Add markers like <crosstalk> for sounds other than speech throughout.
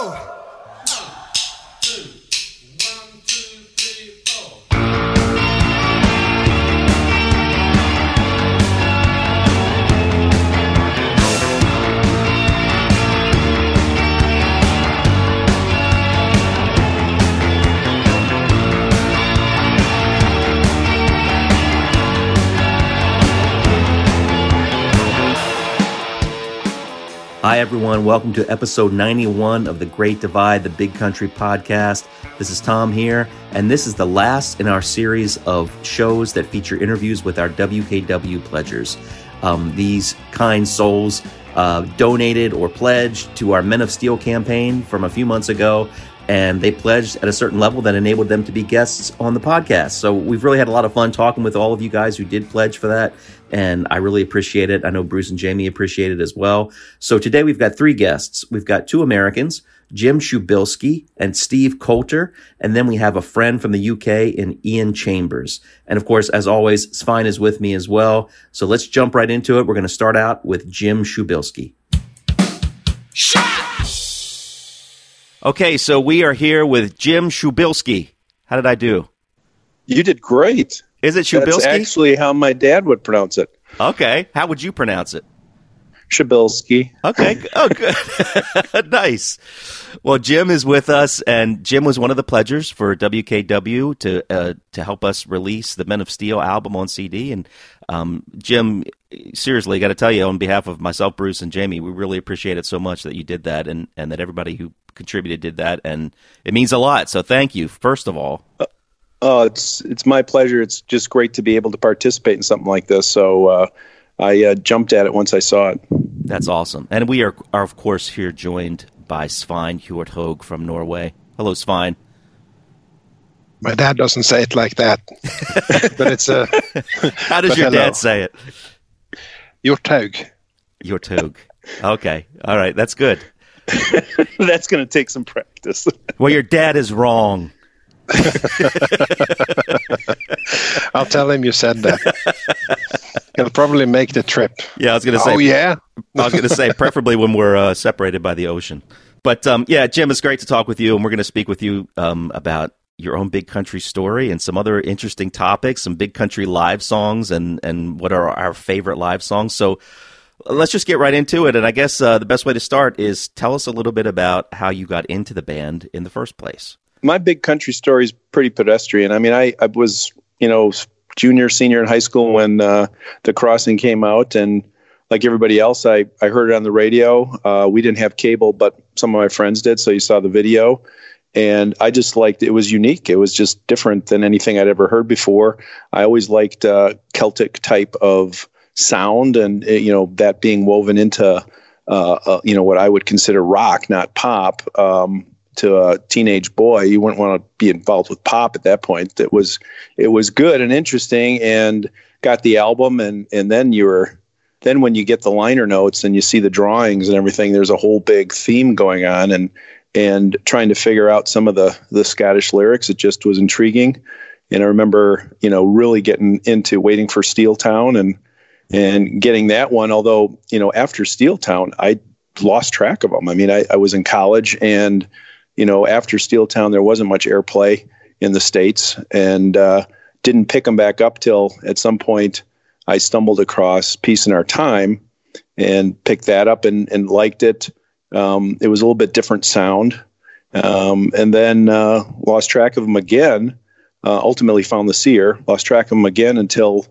go! Hi, everyone. Welcome to episode 91 of The Great Divide, the Big Country podcast. This is Tom here, and this is the last in our series of shows that feature interviews with our WKW pledgers. Um, these kind souls uh, donated or pledged to our Men of Steel campaign from a few months ago, and they pledged at a certain level that enabled them to be guests on the podcast. So we've really had a lot of fun talking with all of you guys who did pledge for that and I really appreciate it. I know Bruce and Jamie appreciate it as well. So today we've got three guests. We've got two Americans, Jim Schubilske and Steve Coulter, and then we have a friend from the UK in Iain Chambers. And of course, as always, Svein is with me as well. So let's jump right into it. We're going to start out with Jim Schubilske. Okay, so we are here with Jim Schubilske. How did I do? You did great. Is it Shubilsky? That's actually how my dad would pronounce it. Okay. How would you pronounce it? Shabilsky. Okay. <laughs> Oh, good. <laughs> nice. Well, Jim is with us, and Jim was one of the pledgers for WKW to uh, to help us release the Men of Steel album on CD. And um, Jim, seriously, got to tell you, on behalf of myself, Bruce, and Jamie, we really appreciate it so much that you did that, and and that everybody who contributed did that, and it means a lot. So, thank you, first of all. Uh, Oh, it's it's my pleasure. It's just great to be able to participate in something like this. So uh, I uh, jumped at it once I saw it. That's awesome. And we are, are of course, here joined by Svein Hjort Hoeg from Norway. Hello, Svein. My dad doesn't say it like that, <laughs> but it's a. How does your hello. dad say it? Hjorthaug. Hjorthaug. Okay. All right. That's good. <laughs> that's going to take some practice. well, your dad is wrong. <laughs> I'll tell him you said that. He'll probably make the trip. Yeah, I was going to say. Oh yeah. I was going to say preferably when we're uh, separated by the ocean. But um, yeah, Jim, it's great to talk with you, and we're going to speak with you um, about your own big country story and some other interesting topics, some big country live songs, and and what are our favorite live songs. So let's just get right into it. And I guess uh, the best way to start is tell us a little bit about how you got into the band in the first place my big country story is pretty pedestrian. I mean, I, I was, you know, junior, senior in high school when uh, the crossing came out, and like everybody else, I, I heard it on the radio. Uh, we didn't have cable, but some of my friends did, so you saw the video. And I just liked it was unique. It was just different than anything I'd ever heard before. I always liked uh, Celtic type of sound, and uh, you know that being woven into uh, uh, you know what I would consider rock, not pop. Um, to a teenage boy, you wouldn't want to be involved with pop at that point. It was it was good and interesting, and got the album, and and then you were then when you get the liner notes and you see the drawings and everything, there's a whole big theme going on, and and trying to figure out some of the the Scottish lyrics, it just was intriguing. And I remember, you know, really getting into waiting for Steel Town and and getting that one. Although, you know, after Steel Town, I lost track of them. I mean, I, I was in college and you know, after Steel Town, there wasn't much airplay in the States and uh, didn't pick them back up till at some point I stumbled across Peace in Our Time and picked that up and, and liked it. Um, it was a little bit different sound. Um, and then uh, lost track of them again. Uh, ultimately found the seer, lost track of them again until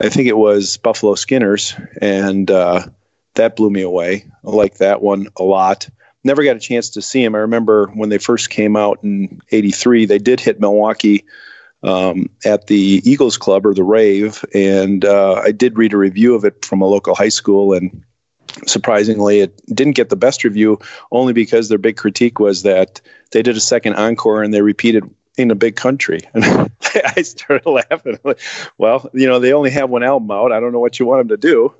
I think it was Buffalo Skinners, and uh, that blew me away. I like that one a lot never got a chance to see him. I remember when they first came out in '83, they did hit Milwaukee um, at the Eagles Club or the Rave, and uh, I did read a review of it from a local high school, and surprisingly, it didn't get the best review only because their big critique was that they did a second encore and they repeated in a big country. <laughs> And I started laughing. well, you know, they only have one album out. I don't know what you want them to do.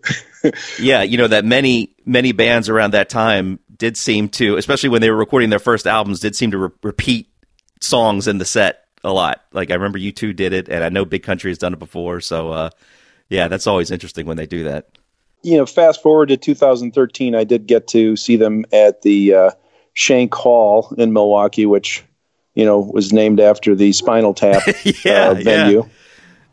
<laughs> yeah, you know that many many bands around that time did seem to, especially when they were recording their first albums, did seem to re- repeat songs in the set a lot. Like I remember U2 did it, and I know Big Country has done it before. So, uh, yeah, that's always interesting when they do that. You know, fast forward to 2013, I did get to see them at the uh, Shank Hall in Milwaukee, which you know was named after the Spinal Tap <laughs> yeah, uh, venue. Yeah.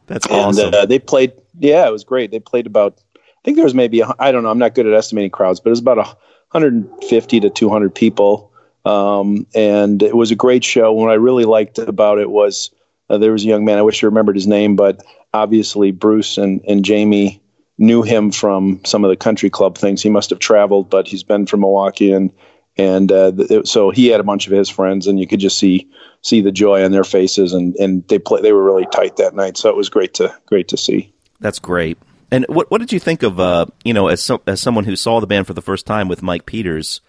That's awesome. And, uh, they played. Yeah, it was great. They played about. I think there was maybe I don't know. I'm not good at estimating crowds, but it was about 150 to 200 people. Um, and it was a great show. What I really liked about it was uh, there was a young man. I wish I remembered his name, but obviously Bruce and, and Jamie knew him from some of the country club things. He must have traveled, but he's been from Milwaukee, and and uh, it, so he had a bunch of his friends, and you could just see see the joy on their faces, and and they play. They were really tight that night, so it was great to great to see. That's great. And what what did you think of uh, you know as so, as someone who saw the band for the first time with Mike Peters,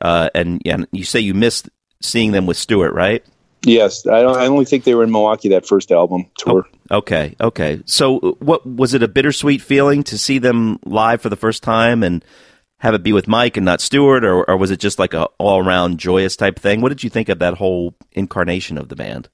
uh, and and you say you missed seeing them with Stuart, right? Yes, I don't. I only think they were in Milwaukee that first album tour. Oh, okay, okay. So, what was it? A bittersweet feeling to see them live for the first time and have it be with Mike and not Stuart, or, or was it just like a all around joyous type thing? What did you think of that whole incarnation of the band?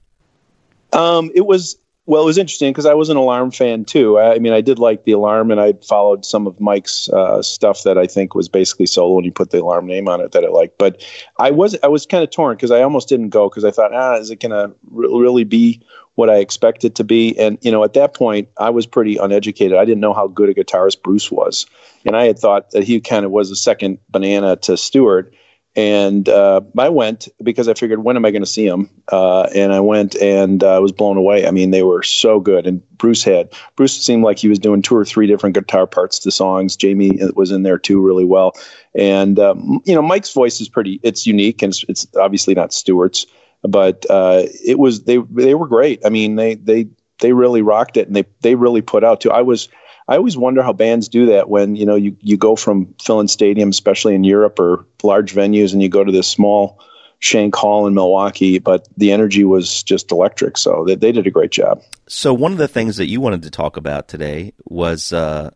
Um, it was well, it was interesting because I was an Alarm fan too. I, I, mean, I did like the Alarm, and I followed some of Mike's uh, stuff that I think was basically solo, when you put the Alarm name on it that I liked. But I was I was kind of torn because I almost didn't go because I thought, ah, is it to re- really be what I expect it to be? And you know, at that point, I was pretty uneducated. I didn't know how good a guitarist Bruce was, and I had thought that he kind of was a second banana to Stuart and uh, I went because I figured when am I going to see them? Uh, and I went and I uh, was blown away. I mean, they were so good. And Bruce had Bruce seemed like he was doing two or three different guitar parts to songs. Jamie was in there too, really well. And um, you know, Mike's voice is pretty. It's unique, and it's, it's obviously not Stuart's, but uh, it was they they were great. I mean, they they they really rocked it, and they they really put out too. I was I always wonder how bands do that when you know you, you go from filling stadiums, especially in Europe or large venues, and you go to this small Shank Hall in Milwaukee, but the energy was just electric. So they, they did a great job. So one of the things that you wanted to talk about today was uh,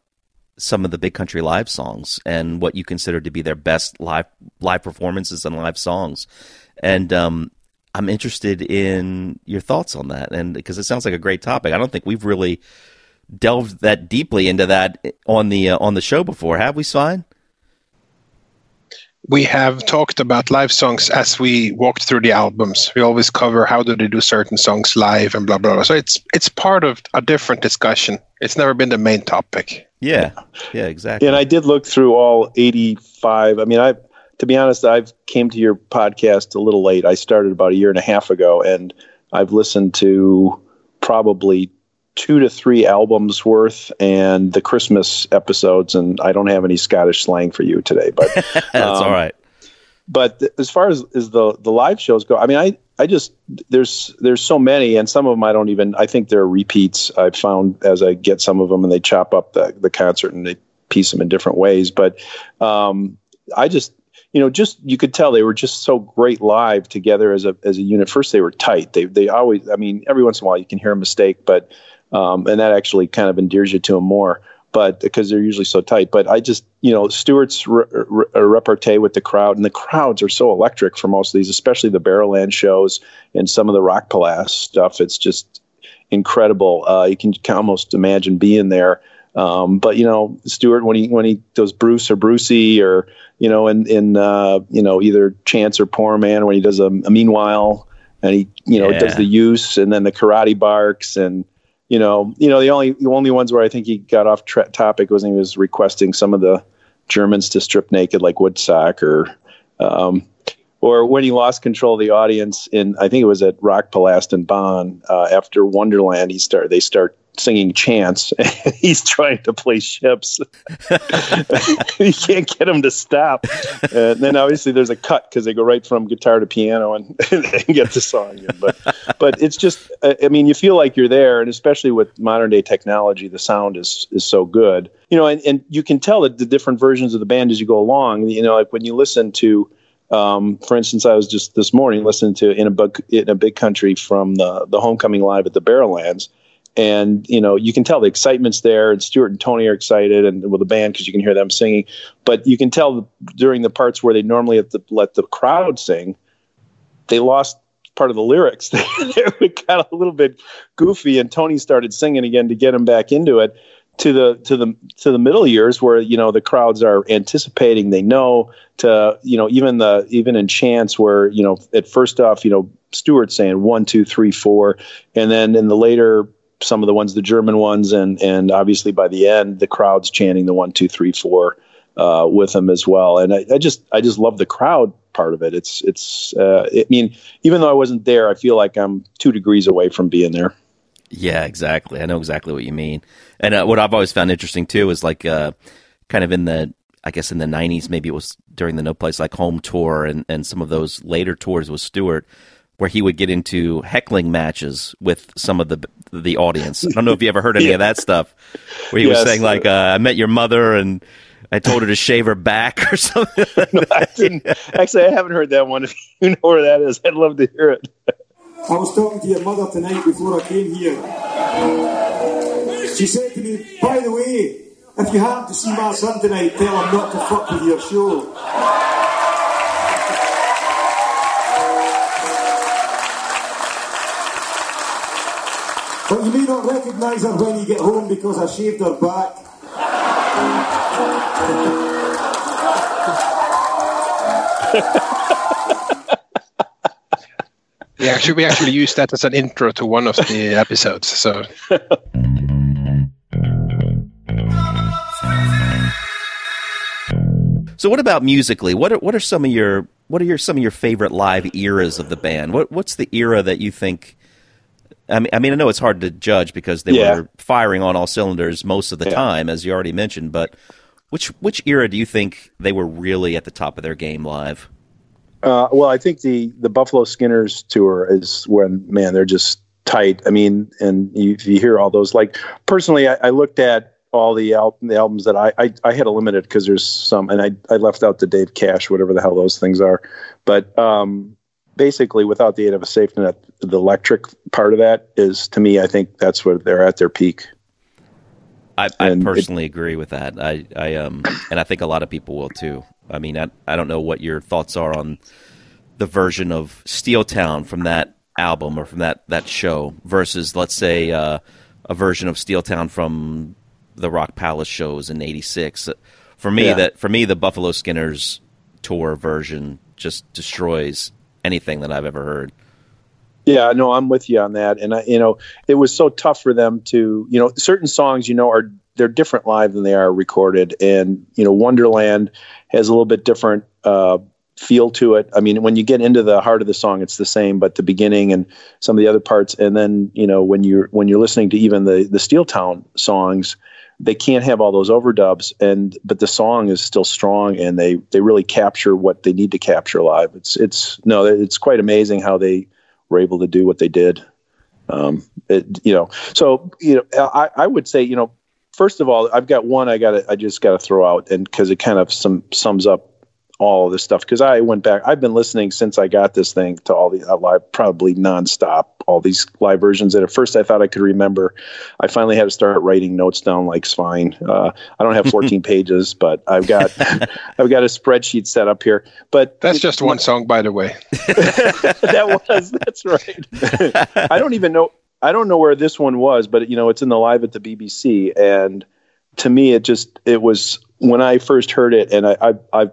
some of the Big Country live songs and what you consider to be their best live live performances and live songs. And um, I'm interested in your thoughts on that, and because it sounds like a great topic. I don't think we've really delved that deeply into that on the uh, on the show before, have we, Svein? We have talked about live songs as we walked through the albums. We always cover how do they do certain songs live and blah blah blah. So it's it's part of a different discussion. It's never been the main topic. Yeah, yeah, exactly. And I did look through all eighty-five. I mean, I to be honest, I've came to your podcast a little late. I started about a year and a half ago, and I've listened to probably two to three albums worth and the Christmas episodes. And I don't have any Scottish slang for you today, but <laughs> that's um, all right. But as far as, as the the live shows go, I mean, I I just there's there's so many, and some of them I don't even. I think they're repeats. I've found as I get some of them, and they chop up the the concert and they piece them in different ways. But um, I just you know, just you could tell they were just so great live together as a as a unit. First, they were tight. They they always. I mean, every once in a while you can hear a mistake, but um, and that actually kind of endears you to them more. But because they're usually so tight, but I just you know Stuart's re- re- repartee with the crowd, and the crowds are so electric for most of these, especially the Barrowland shows and some of the Rock Palast stuff. It's just incredible. Uh, you can almost imagine being there. Um, but you know, Stewart, when he when he does Bruce or Brucey or you know in in uh, you know either Chance or Poor Man when he does a, a Meanwhile and he you know yeah. does the use and then the karate barks and you know, you know, the only the only ones where I think he got off tra- topic was when he was requesting some of the Germans to strip naked, like Woodstock, or um, or when he lost control of the audience in I think it was at Rock Palast in Bonn uh, after Wonderland. He started they start singing chants. <laughs> He's trying to play ships. <laughs> you can't get him to stop. And then obviously there's a cut because they go right from guitar to piano and, <laughs> and get the song in. But but it's just I mean you feel like you're there, and especially with modern day technology, the sound is is so good. You know, and, and you can tell that the different versions of the band as you go along. You know, like when you listen to um, for instance, I was just this morning listening to in a big in a big country from the the homecoming live at the Barrowlands, and you know you can tell the excitement's there and stuart and tony are excited and with the band because you can hear them singing. But you can tell during the parts where they normally let the crowd sing they lost part of the lyrics. <laughs> It got a little bit goofy and tony started singing again to get him back into it to the to the to the middle years where you know the crowds are anticipating they know to you know even the even in chants where you know at first off you know Stuart saying one two three four. And then in the later some of the ones the German ones and and obviously by the end the crowds chanting the one two three four uh, with them as well and I, I, just I just love the crowd part of it it's it's uh, I mean even though I wasn't there I feel like I'm two degrees away from being there. Yeah, exactly. I know exactly what you mean. And uh, what I've always found interesting too is like uh, kind of in the I guess in the '90s, maybe it was during the No Place Like Home tour and and some of those later tours with Stuart, where he would get into heckling matches with some of the the audience. I don't know if you ever heard any <laughs> yeah. of that stuff, where he yes. was saying like, uh, "I met your mother and." I told her to shave her back or <laughs> something. no, I didn't. Actually, I haven't heard that one. If <laughs> you know where that is, I'd love to hear it. I was talking to your mother tonight before I came here. She said to me, by the way, if you happen to see my son tonight, tell him not to fuck with your show. But you may not recognise her when you get home because I shaved her back. <laughs> we actually we actually used that as an intro to one of the episodes. So. So what about musically? What are what are some of your what are your some of your favorite live eras of the band? What what's the era that you think? I mean, I mean, I know it's hard to judge because they yeah. were firing on all cylinders most of the yeah. time, as you already mentioned. But which which era do you think they were really at the top of their game live? Uh, well, I think the the Buffalo Skinners tour is when man they're just tight. I mean, and you, you hear all those. Like personally, I, I looked at all the, al- the albums that I, I, I had a limited because there's some, and I, I left out the Dave Cash, whatever the hell those things are. But um, basically, without the aid of a safety net, the electric part of that is to me, I think that's where they're at their peak. I, I personally it, agree with that. I, I um, and I think a lot of people will too. I mean, I, I don't know what your thoughts are on the version of Steel Town from that album or from that, that show versus, let's say, uh, a version of Steel Town from the Rock Palast shows in '86. For me, yeah. that for me, the Buffalo Skinners tour version just destroys anything that I've ever heard. Yeah, no, I'm with you on that. And I, you know, it was so tough for them to, you know, certain songs, you know, are they're different live than they are recorded. And you know, Wonderland has a little bit different uh, feel to it. I mean, when you get into the heart of the song, it's the same, but the beginning and some of the other parts, and then you know, when you're when you're listening to even the the Steel Town songs, they can't have all those overdubs and but the song is still strong and they they really capture what they need to capture live. It's it's no it's quite amazing how they were able to do what they did. Um it, you know so you know i i would say you know first of all i've got one i got i just got to throw out and because it kind of some sums up all of this stuff because I went back. I've been listening since I got this thing to all the uh, live, probably nonstop, all these live versions. And at first, I thought I could remember. I finally had to start writing notes down like Svein. Uh, I don't have <laughs> 14 pages, but I've got <laughs> I've got a spreadsheet set up here. But that's just one song, by the way. <laughs> that was that's right. I don't even know. I don't know where this one was, but you know, it's in the live at the BBC, and to me, it just it was when I first heard it, and I, I, I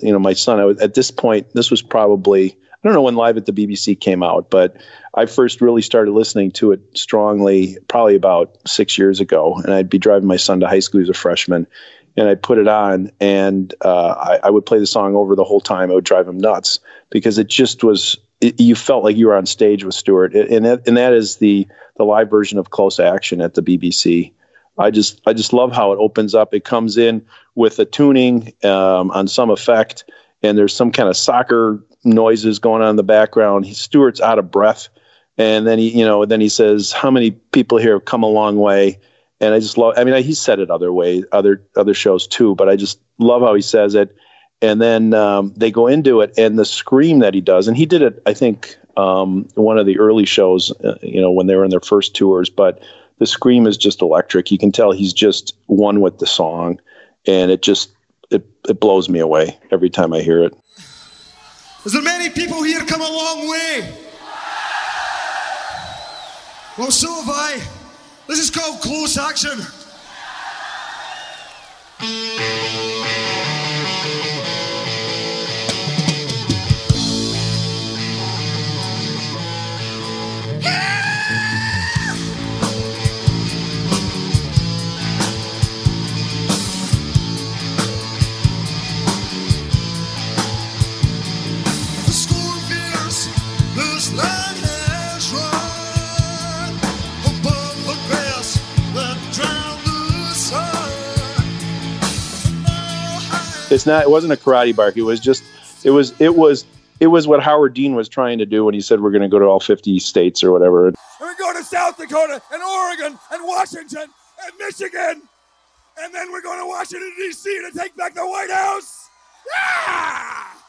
you know, my son, I was at this point. This was probably I don't know when Live at the BBC came out, but I first really started listening to it strongly probably about six years ago. And I'd be driving my son to high school as a freshman, and I'd put it on, and uh, I, I, would play the song over the whole time. It would drive him nuts because it just was. It, you felt like you were on stage with Stuart, and that, and that is the the live version of Close Action at the BBC. I just I just love how it opens up. It comes in with a tuning um, on some effect, and there's some kind of soccer noises going on in the background. He, Stuart's out of breath, and then he you know then he says, "How many people here have come a long way?" And I just love. I mean, he said it other way, other other shows too, but I just love how he says it. And then um, they go into it, and the scream that he does, and he did it, I think, um, one of the early shows, uh, you know, when they were in their first tours, but the scream is just electric. You can tell he's just one with the song, and it just it, it blows me away every time I hear it. Is there many people here come a long way? Well, so have I. This is called close action. It's not. It wasn't a karate bark. It was just. It was. It was. It was what Howard Dean was trying to do when he said we're going to go to all 50 states or whatever. And we're going to South Dakota and Oregon and Washington and Michigan. And then we're going to Washington, D.C. to take back the White House. Yeah! Ah!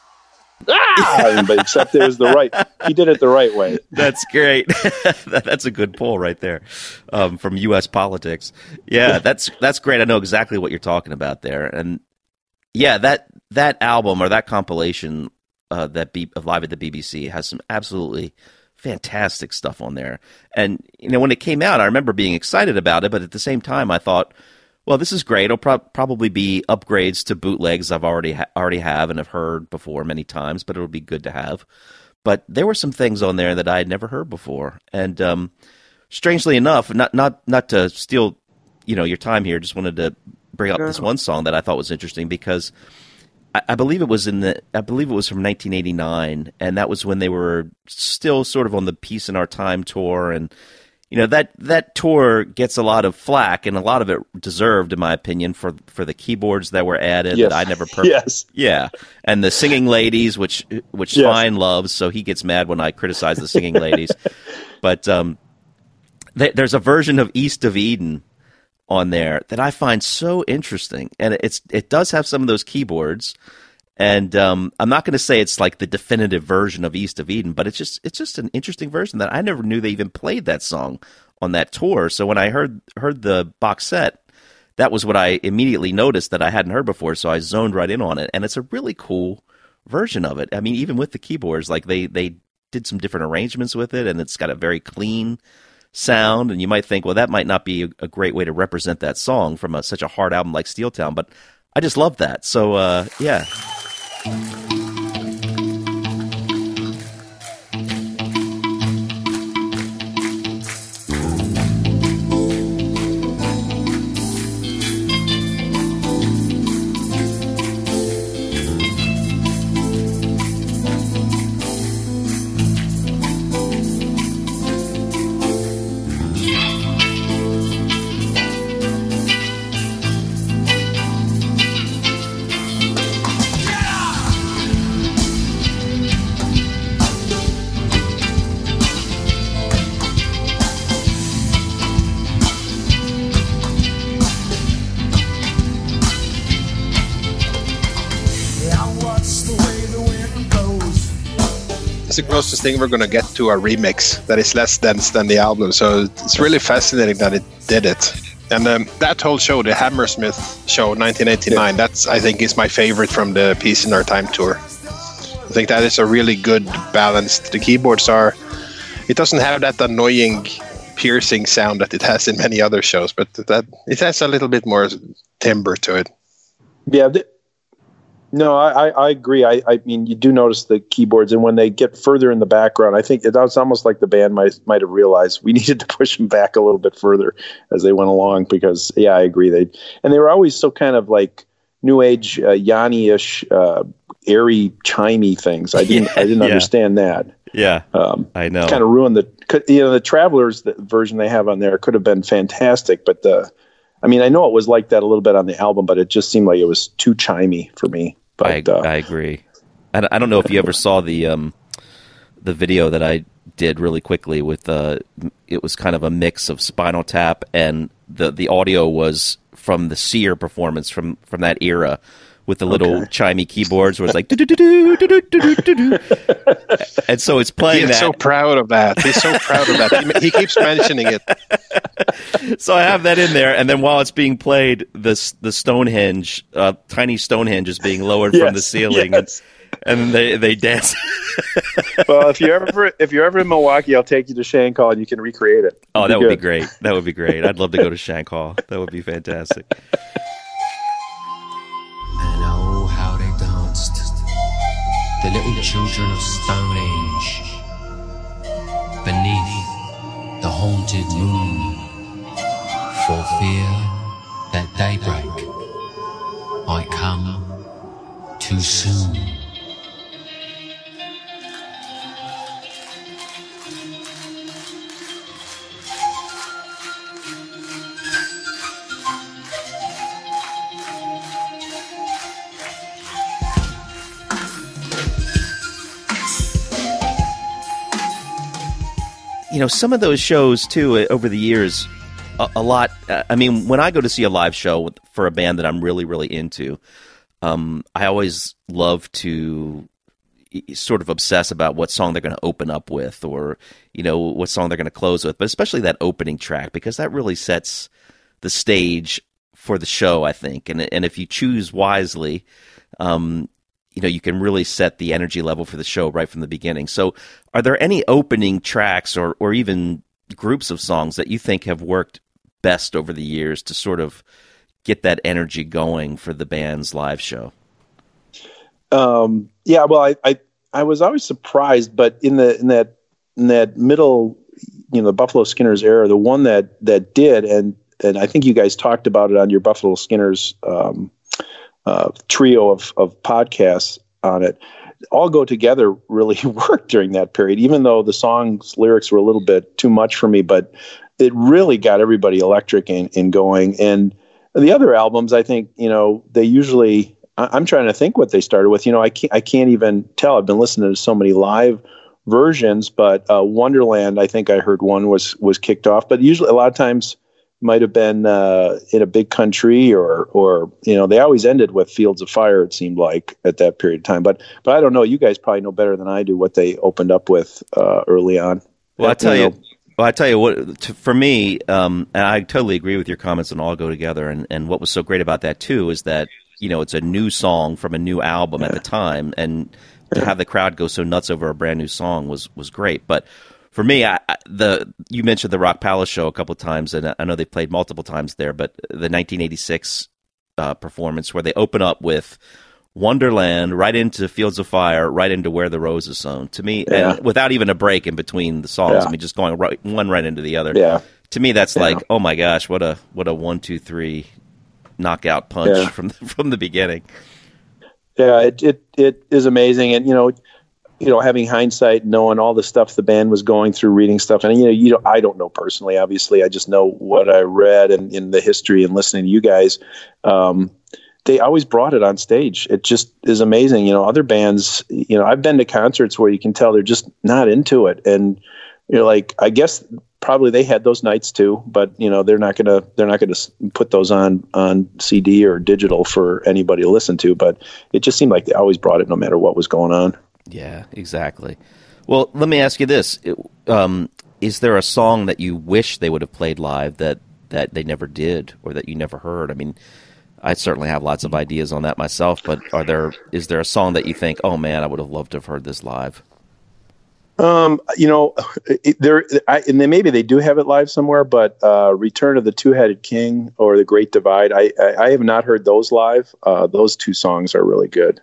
<laughs> but except it was the right. He did it the right way. That's great. <laughs> That's a good pull right there um, from U.S. politics. Yeah, that's that's great. I know exactly what you're talking about there, and yeah, that that album or that compilation uh, that B- of live at the BBC has some absolutely fantastic stuff on there. And you know, when it came out, I remember being excited about it, but at the same time, I thought. Well, this is great. It'll pro- probably be upgrades to bootlegs I've already ha- already have and have heard before many times, but it'll be good to have but there were some things on there that I had never heard before. And um, strangely enough, not not not to steal, you know, your time here, just wanted to bring up this one song that I thought was interesting because I, I believe it was in the I believe it was from 1989, and that was when they were still sort of on the Peace in Our Time tour, and you know that that tour gets a lot of flack, and a lot of it deserved, in my opinion, for for the keyboards that were added Yes. that I never per- Yes. yeah, and the singing ladies, which which Yes. Svein loves, so he gets mad when I criticize the singing ladies. <laughs> But um, th- there's a version of East of Eden on there that I find so interesting, and it's it does have some of those keyboards. And um, I'm not going to say it's like the definitive version of East of Eden, but it's just it's just an interesting version that I never knew they even played that song on that tour. So when I heard heard the box set, that was what I immediately noticed that I hadn't heard before. So I zoned right in on it, and it's a really cool version of it. I mean, even with the keyboards, like they they did some different arrangements with it, and it's got a very clean sound. And you might think, well, that might not be a, great way to represent that song from a, such a hard album like Steel Town, but I just love that. So uh, yeah, Thing we're going to get to a remix that is less dense than the album. So it's really fascinating that it did it. And um, that whole show, the Hammersmith show, 1989, that's I think is my favorite from the Peace in Our Time tour. I think that is a really good balanced. The keyboards are. It doesn't have that annoying, piercing sound that it has in many other shows, but that it has a little bit more timbre to it. Yeah. No, I, I, agree. I, I mean, you do notice the keyboards, and when they get further in the background, I think it was almost like the band might might have realized we <laughs> needed to push them back a little bit further as they went along. Because yeah, I agree. They and they were always so kind of like new age uh, Yanni-ish, uh, airy, chimey things. I didn't I didn't <laughs> Yeah. understand that. yeah, Um, I know. kind of ruined the you know the travelers the version they have on there could have been fantastic but the i mean i know it was like that a little bit on the album but it just seemed like it was too chimey for me I, uh, I agree. I, don't- I don't know if you ever saw the um, the video that I did really quickly with uh, it was kind of a mix of Spinal Tap and the the audio was from the Seer performance from from that era with the little chimey keyboards where it's like do-do-do-do-do-do-do-do-do. and so it's playing He's that so proud of that. He's so proud of that. He, he keeps mentioning it. so I have that in there, and then while it's being played, the the Stonehenge, uh, tiny Stonehenge, is being lowered from the ceiling, yes. and, and they they dance. well if you're ever if you're ever in milwaukee i'll take you to Shank Hall and you can recreate it Oh, It'd that would be great. That would be great. I'd love to go to Shank Hall. That would be fantastic. The little children of Stonehenge, beneath the haunted moon, for fear that daybreak might come too soon. You know some of those shows too uh, over the years a, a lot uh, i mean when i go to see a live show for a band that i'm really really into um, i always love to sort of obsess about what song they're going to open up with or you know what song they're going to close with but especially that opening track because that really sets the stage for the show i think. And and if you choose wisely um, you know you can really set the energy level for the show right from the beginning. So, are there any opening tracks or or even groups of songs that you think have worked best over the years to sort of get that energy going for the band's live show? Um, yeah, well, I, I I was always surprised, but in the in that in that middle, you know, the Buffalo Skinners era, the one that that did, and and I think you guys talked about it on your Buffalo Skinners um, uh, trio of of podcasts on it, all go together really <laughs> worked during that period. Even though the song's lyrics were a little bit too much for me, but it really got everybody electric and, and going. And the other albums, I think, you know, they usually. I- I'm trying to think what they started with. You know, I can't. I can't even tell. I've been listening to so many live versions, but uh, Wonderland. I think I heard one was was kicked off. But usually, a lot of times, might have been uh, in a big country, or or you know, they always ended with Fields of Fire. It seemed like at that period of time. But but I don't know. You guys probably know better than I do what they opened up with uh, early on. Well, I tell you, know, well, I tell you what. To, for me, um, and I totally agree with your comments and all go together. And and what was so great about that too is that you know it's a new song from a new album at the time, and to have the crowd go so nuts over a brand new song was was great. But for me, I, the you mentioned the Rock Palast show a couple of times, and I know they played multiple times there. But the 1986 uh, performance where they open up with Wonderland right into Fields of Fire, right into Where the Rose is Sown. To me, Yeah. and without even a break in between the songs, Yeah. I mean, just going right, one right into the other. Yeah. To me, that's Yeah. like, oh my gosh, what a what a one two three knockout punch <laughs> from the, from the beginning. Yeah, it, it it is amazing, and you know, you know, having hindsight, knowing all the stuff the band was going through, reading stuff, and you know, you know, I don't know personally. Obviously, I just know what I read and in the history and listening to you guys. Um, they always brought it on stage. It just is amazing. You know, other bands, you know, I've been to concerts where you can tell they're just not into it, and you're like, I guess probably they had those nights too, but you know, they're not gonna they're not gonna put those on on CD or digital for anybody to listen to. But it just seemed like they always brought it no matter what was going on. Yeah, exactly. Well, let me ask you this: um, Is there a song that you wish they would have played live that that they never did, or that you never heard? I mean, I certainly have lots of ideas on that myself, but are there is there a song that you think, oh man, I would have loved to have heard this live? Um, you know, <laughs> there, and then maybe they do have it live somewhere, but uh, Return of the Two Headed King or The Great Divide, I, I, I have not heard those live. Uh, those two songs are really good.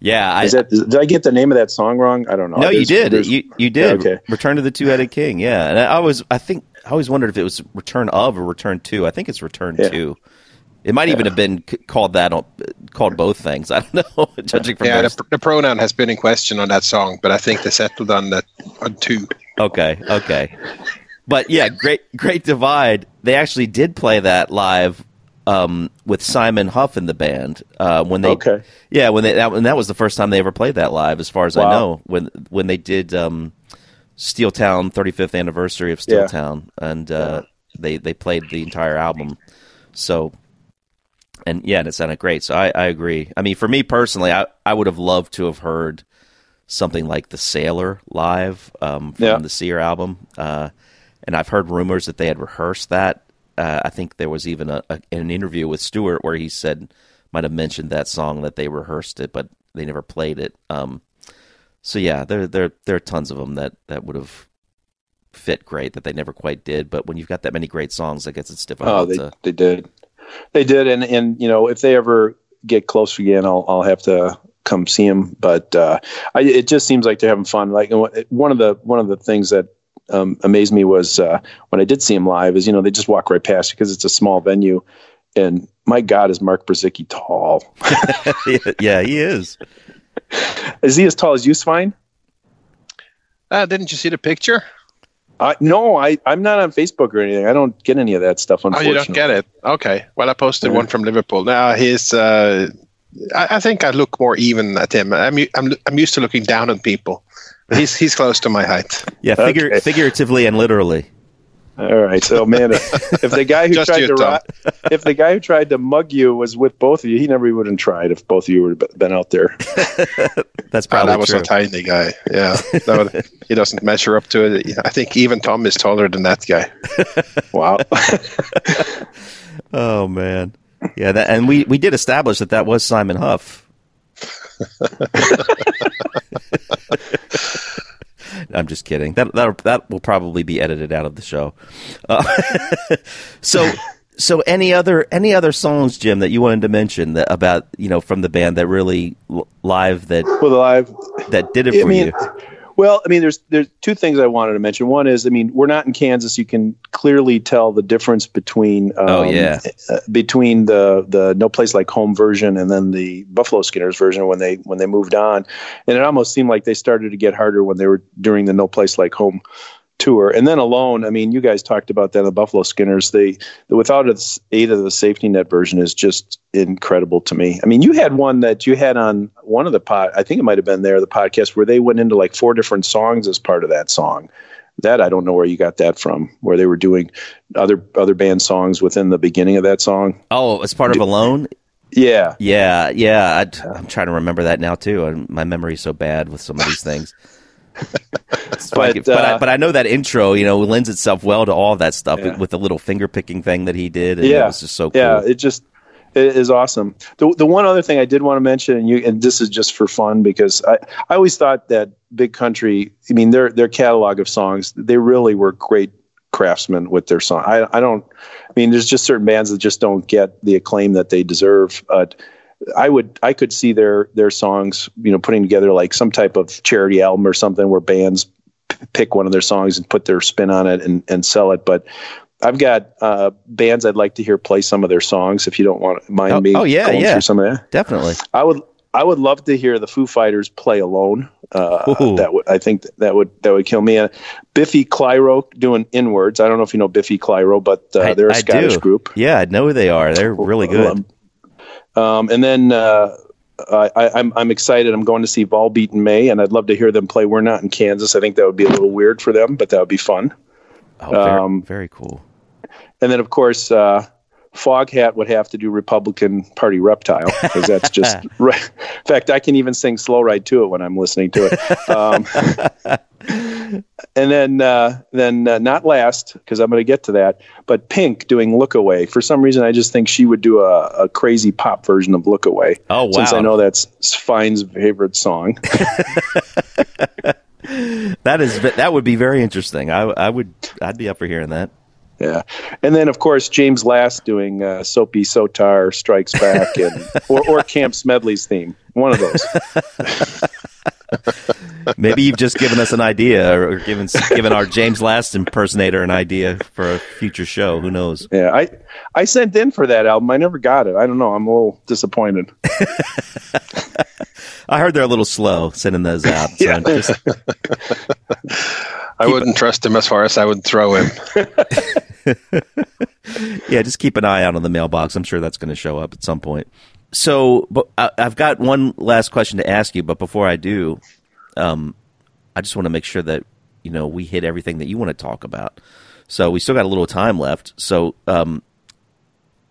Yeah, I, Is that, did I get the name of that song wrong? I don't know. no, you did. You you did. Okay. Return to the Two Headed King. Yeah, and I was I think I always wondered if it was Return of or Return to. I think it's Return Yeah. to. It might even have been called that, on- called both things. <laughs> I don't know. <laughs> Judging from Yeah, the, the pronoun has been in question on that song, but I think they settled on that on two. Okay, okay. But yeah, great great divide. They actually did play that live um, with Simon Hough in the band uh, when they Okay. yeah when they that, and that was the first time they ever played that live as far as I know when when they did um, Steel Town 35th anniversary of Steel Yeah. Town and uh, they they played the entire album so and yeah and it sounded great so I, I agree I mean for me personally I, I would have loved to have heard something like the Sailor live um, from Yeah. the Seer album, uh, and I've heard rumors that they had rehearsed that. Uh, I think there was even a, a, an interview with Stuart where he said might have mentioned that song that they rehearsed it, but they never played it. Um, so yeah, there there there are tons of them that that would have fit great that they never quite did. But when you've got that many great songs, I guess it's Oh, difficult they, to. they did. They did. And, and, you know, if they ever get close again, I'll, I'll have to come see them. But uh, I, it just seems like they're having fun. Like one of the one of the things that um, amazed me was uh, when I did see him live is you know they just walk right past you because it's a small venue, and my God, is Mark Brzezicki tall? <laughs> <laughs> yeah, he is. is he as tall as you, Svein? Uh, didn't you see the picture? Uh, no, I I'm not on Facebook or anything. I don't get any of that stuff. Oh, you don't get it. Okay. Well, I posted Yeah. one from Liverpool. Now he's. Uh, I, I think I look more even at him. I'm, u- I'm I'm used to looking down on people. He's he's close to my height. Yeah, figure, Okay. figuratively and literally. All right. So man, if, if the guy who <laughs> Just tried to ro- if the guy who tried to mug you was with both of you, he never would have tried if both of you would have been out there. <laughs> That's Oh, probably that was true. a tiny guy. Yeah, <laughs> that would, he doesn't measure up to it. I think even Tom is taller than that guy. Wow. Oh man, yeah, that, and we we did establish that that was Simon Hough. <laughs> I'm just kidding. That that that will probably be edited out of the show. Uh, <laughs> so so any other any other songs, Jim, that you wanted to mention that about you know from the band that really live that Well, live. that did it I for mean, you? Well, I mean, there's there's two things I wanted to mention. One is, I mean, we're not in Kansas. You can clearly tell the difference between um, Oh, yeah. uh, between the the No Place Like Home version and then the Buffalo Skinners version when they when they moved on, and it almost seemed like they started to get harder when they were during the No Place Like Home tour. And then alone, I mean, you guys talked about that the Buffalo Skinners. They the without its aid of the safety net version is just incredible to me. I mean, you had one that you had on one of the pod. I think it might have been there the podcast where they went into like four different songs as part of that song. That I don't know where you got that from. Where they were doing other other band songs within the beginning of that song. Oh, as part of Alone. Yeah, Yeah, yeah. I'd, I'm trying to remember that now too, and my memory's so bad with some of these things. <laughs> <laughs> It's like- But, but, I, uh, but I know that intro, you know, lends itself well to all that stuff Yeah. with the little finger picking thing that he did. And it yeah, was just so cool. Yeah, it just it is awesome. The the one other thing I did want to mention, and you and this is just for fun because I I always thought that Big Country, I mean their their catalog of songs, they really were great craftsmen with their song. I I don't, I mean there's just certain bands that just don't get the acclaim that they deserve. But I would I could see their their songs, you know, putting together like some type of charity album or something where bands p- pick one of their songs and put their spin on it and, and sell it. But I've got uh, bands I'd like to hear play some of their songs. If you don't want mind Oh- me, oh, yeah, going yeah. through some of that. Definitely. I would I would love to hear the Foo Fighters play alone. Uh, that would I think that would that would kill me. Uh, Biffy Clyro doing inwards. I don't know if you know Biffy Clyro, but uh, I- they're a I Scottish do. group. Yeah, I know who they are. They're really good. Um, and then uh, I, I'm I'm excited. I'm going to see Volbeat in May, and I'd love to hear them play. We're not in Kansas. I think that would be a little weird for them, but that would be fun. Oh, very, um, very cool. And then of course. Uh, Foghat would have to do Republican Party Reptile because that's just <laughs> <laughs> right. In fact, I can even sing slow ride to it when I'm listening to it. Um, <laughs> and then, uh, then uh, not last because I'm going to get to that, but Pink doing "Look Away." For some reason, I just think she would do a, a crazy pop version of "Look Away." Oh, wow. Since I know that's Svein's favorite song. That is that would be very interesting. I I would I'd be up for hearing that. Yeah, and then of course James Last doing uh, "Soapy Soutar Strikes Back" and <laughs> or, or Camp Smedley's theme. One of those. <laughs> Maybe you've just given us an idea, or, given given our James Last impersonator an idea for a future show. Who knows? Yeah, I I sent in for that album. I never got it. I don't know. I'm a little disappointed. <laughs> I heard they're a little slow sending those <laughs> out. So Yeah. just, <laughs> I wouldn't trust him as far as I would throw him. <laughs> yeah, just keep an eye out on the mailbox. I'm sure that's going to show up at some point. So, but I, I've got one last question to ask you. But before I do, um, I just want to make sure that you know we hit everything that you want to talk about. So we still got a little time left. So, um,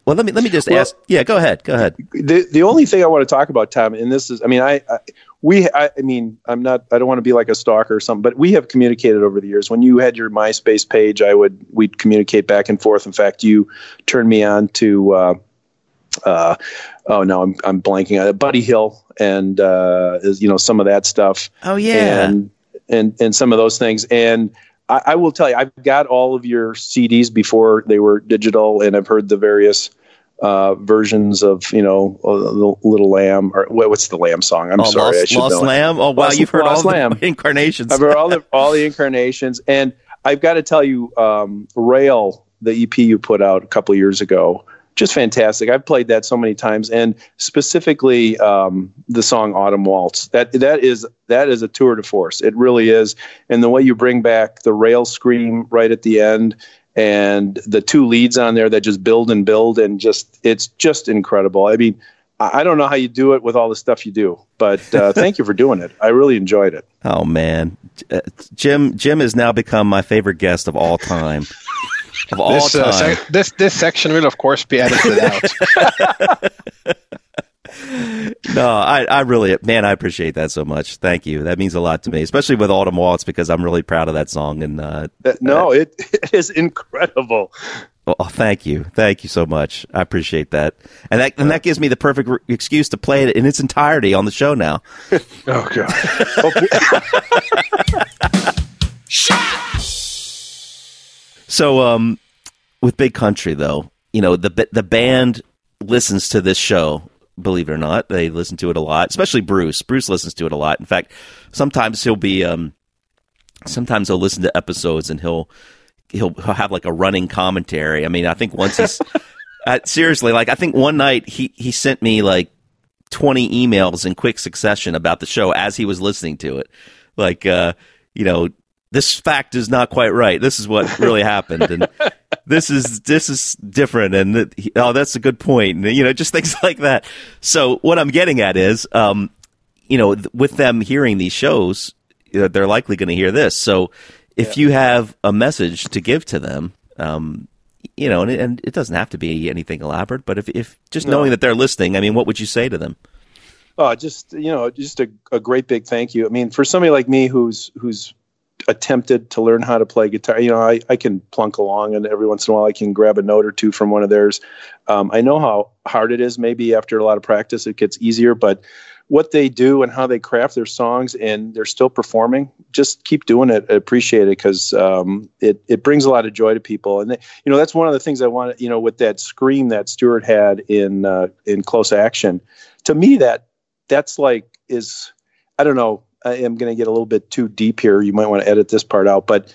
well, let me let me just Well- ask. Yeah, go ahead. Go ahead. the the only thing I want to talk about, Tom, and this is, I mean, I, I we, I, I mean, I'm not, I don't want to be like a stalker or something, but we have communicated over the years. When you had your MySpace page, I would, we'd communicate back and forth. In fact, you turned me on to, uh, uh, oh no, I'm, I'm blanking on it, Buddy Hill and, uh, is, you know, some of that stuff Oh yeah. and and and some of those things. And I, I will tell you, I've got all of your CDs before they were digital, and I've heard the various uh, versions of you know uh, the Little Lamb or what's the Lamb song? I'm oh, sorry, I should Lost know. Lamb. Oh wow, Lost- you've heard Lost all Lamb. the <laughs> incarnations. I've heard all the all the <laughs> incarnations, and I've got to tell you, um, Rail, the EP you put out a couple years ago, just fantastic. I've played that so many times, and specifically um, the song "Autumn Waltz." That that is that is a tour de force. It really is, and the way you bring back the Rail scream right at the end. And the two leads on there that just build and build, and just it's just incredible. I mean, I I don't know how you do it with all the stuff you do, but uh, <laughs> thank you for doing it. I really enjoyed it. Oh man, Uh, Jim. Jim has now become my favorite guest of all time. Of all This, uh, time. sec- this this section will of course be edited out. <laughs> no, I, I really, man, I appreciate that so much. Thank you. That means a lot to me, especially with Autumn Waltz because I'm really proud of that song. And uh, That- no, it, <laughs> it is incredible. oh, thank you, thank you so much. I appreciate that. And that and that gives me the perfect re- excuse to play it in its entirety on the show now. <laughs> Oh god. <laughs> So, um, with Big Country, though, you know the the band listens to this show. Believe it or not, they listen to it a lot. Especially Bruce. Bruce listens to it a lot. In fact, sometimes he'll be, um, sometimes he'll listen to episodes and he'll he'll, he'll have like a running commentary. I mean, I think once he's <laughs> uh, seriously like I think one night he he sent me like 20 emails in quick succession about the show as he was listening to it. Like, uh, you know, this fact is not quite right. This is what really happened. And <laughs> this is, this is different. And that oh, that's a good point. And, you know, just things <laughs> like that. So what I'm getting at is, um, you know, th- with them hearing these shows, they're likely going to hear this. So if you have a message to give to them, um, you know, and it, and it doesn't have to be anything elaborate, but if, if just knowing that they're listening, I mean, what would you say to them? Oh, just you know, just a, a great big thank you. I mean, for somebody like me who's who's attempted to learn how to play guitar, you know, I, I can plunk along, and every once in a while I can grab a note or two from one of theirs. Um, I know how hard it is. Maybe after a lot of practice, it gets easier, but what they do and how they craft their songs and they're still performing just keep doing it I appreciate it because um, it, it brings a lot of joy to people and they, you know that's one of the things i want you know with that scream that stuart had in uh, in close action to me that that's like is i don't know i am going to get a little bit too deep here. You might want to edit this part out but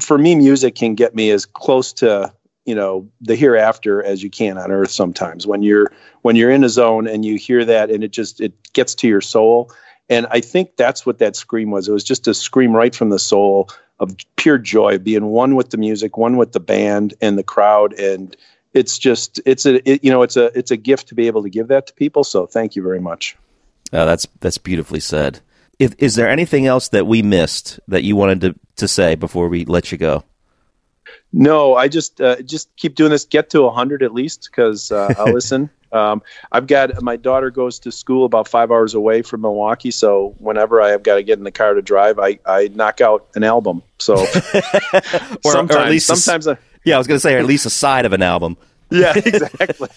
for me music can get me as close to you know the hereafter as you can on earth sometimes. When you're when you're in a zone and you hear that and it just it gets to your soul. And i think that's what that scream was. It was just a scream right from the soul of pure joy being one with the music one with the band and the crowd. And it's just it's a it, you know it's a it's a gift to be able to give that to people. So thank you very much. Oh, that's that's beautifully said. If, is there anything else that we missed that you wanted to, to say before we let you go? No, I just uh, just keep doing this. Get to hundred at least because uh, I'll <laughs> listen. Um, I've got my daughter goes to school about five hours away from Milwaukee, so whenever I have got to get in the car to drive, I, I knock out an album. So <laughs> Or- or sometimes, at <laughs> least a sometimes I, Yeah, I was going to say, or at least a side of an album. yeah, exactly.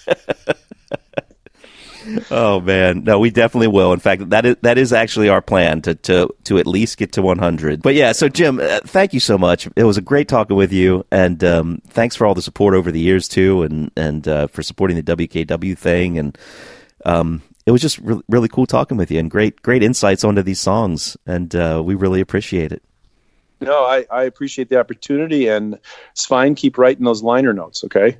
Oh man, no, we definitely will. In fact, that is that is actually our plan to to to at least get to 100. But yeah, so Jim, uh, thank you so much. It was a great talking with you, and um, thanks for all the support over the years too, and and uh, for supporting the WKW thing, and um, it was just re- really cool talking with you, and great great insights onto these songs, and uh, we really appreciate it. No, I, I appreciate the opportunity, and it's fine. Keep writing those liner notes, okay?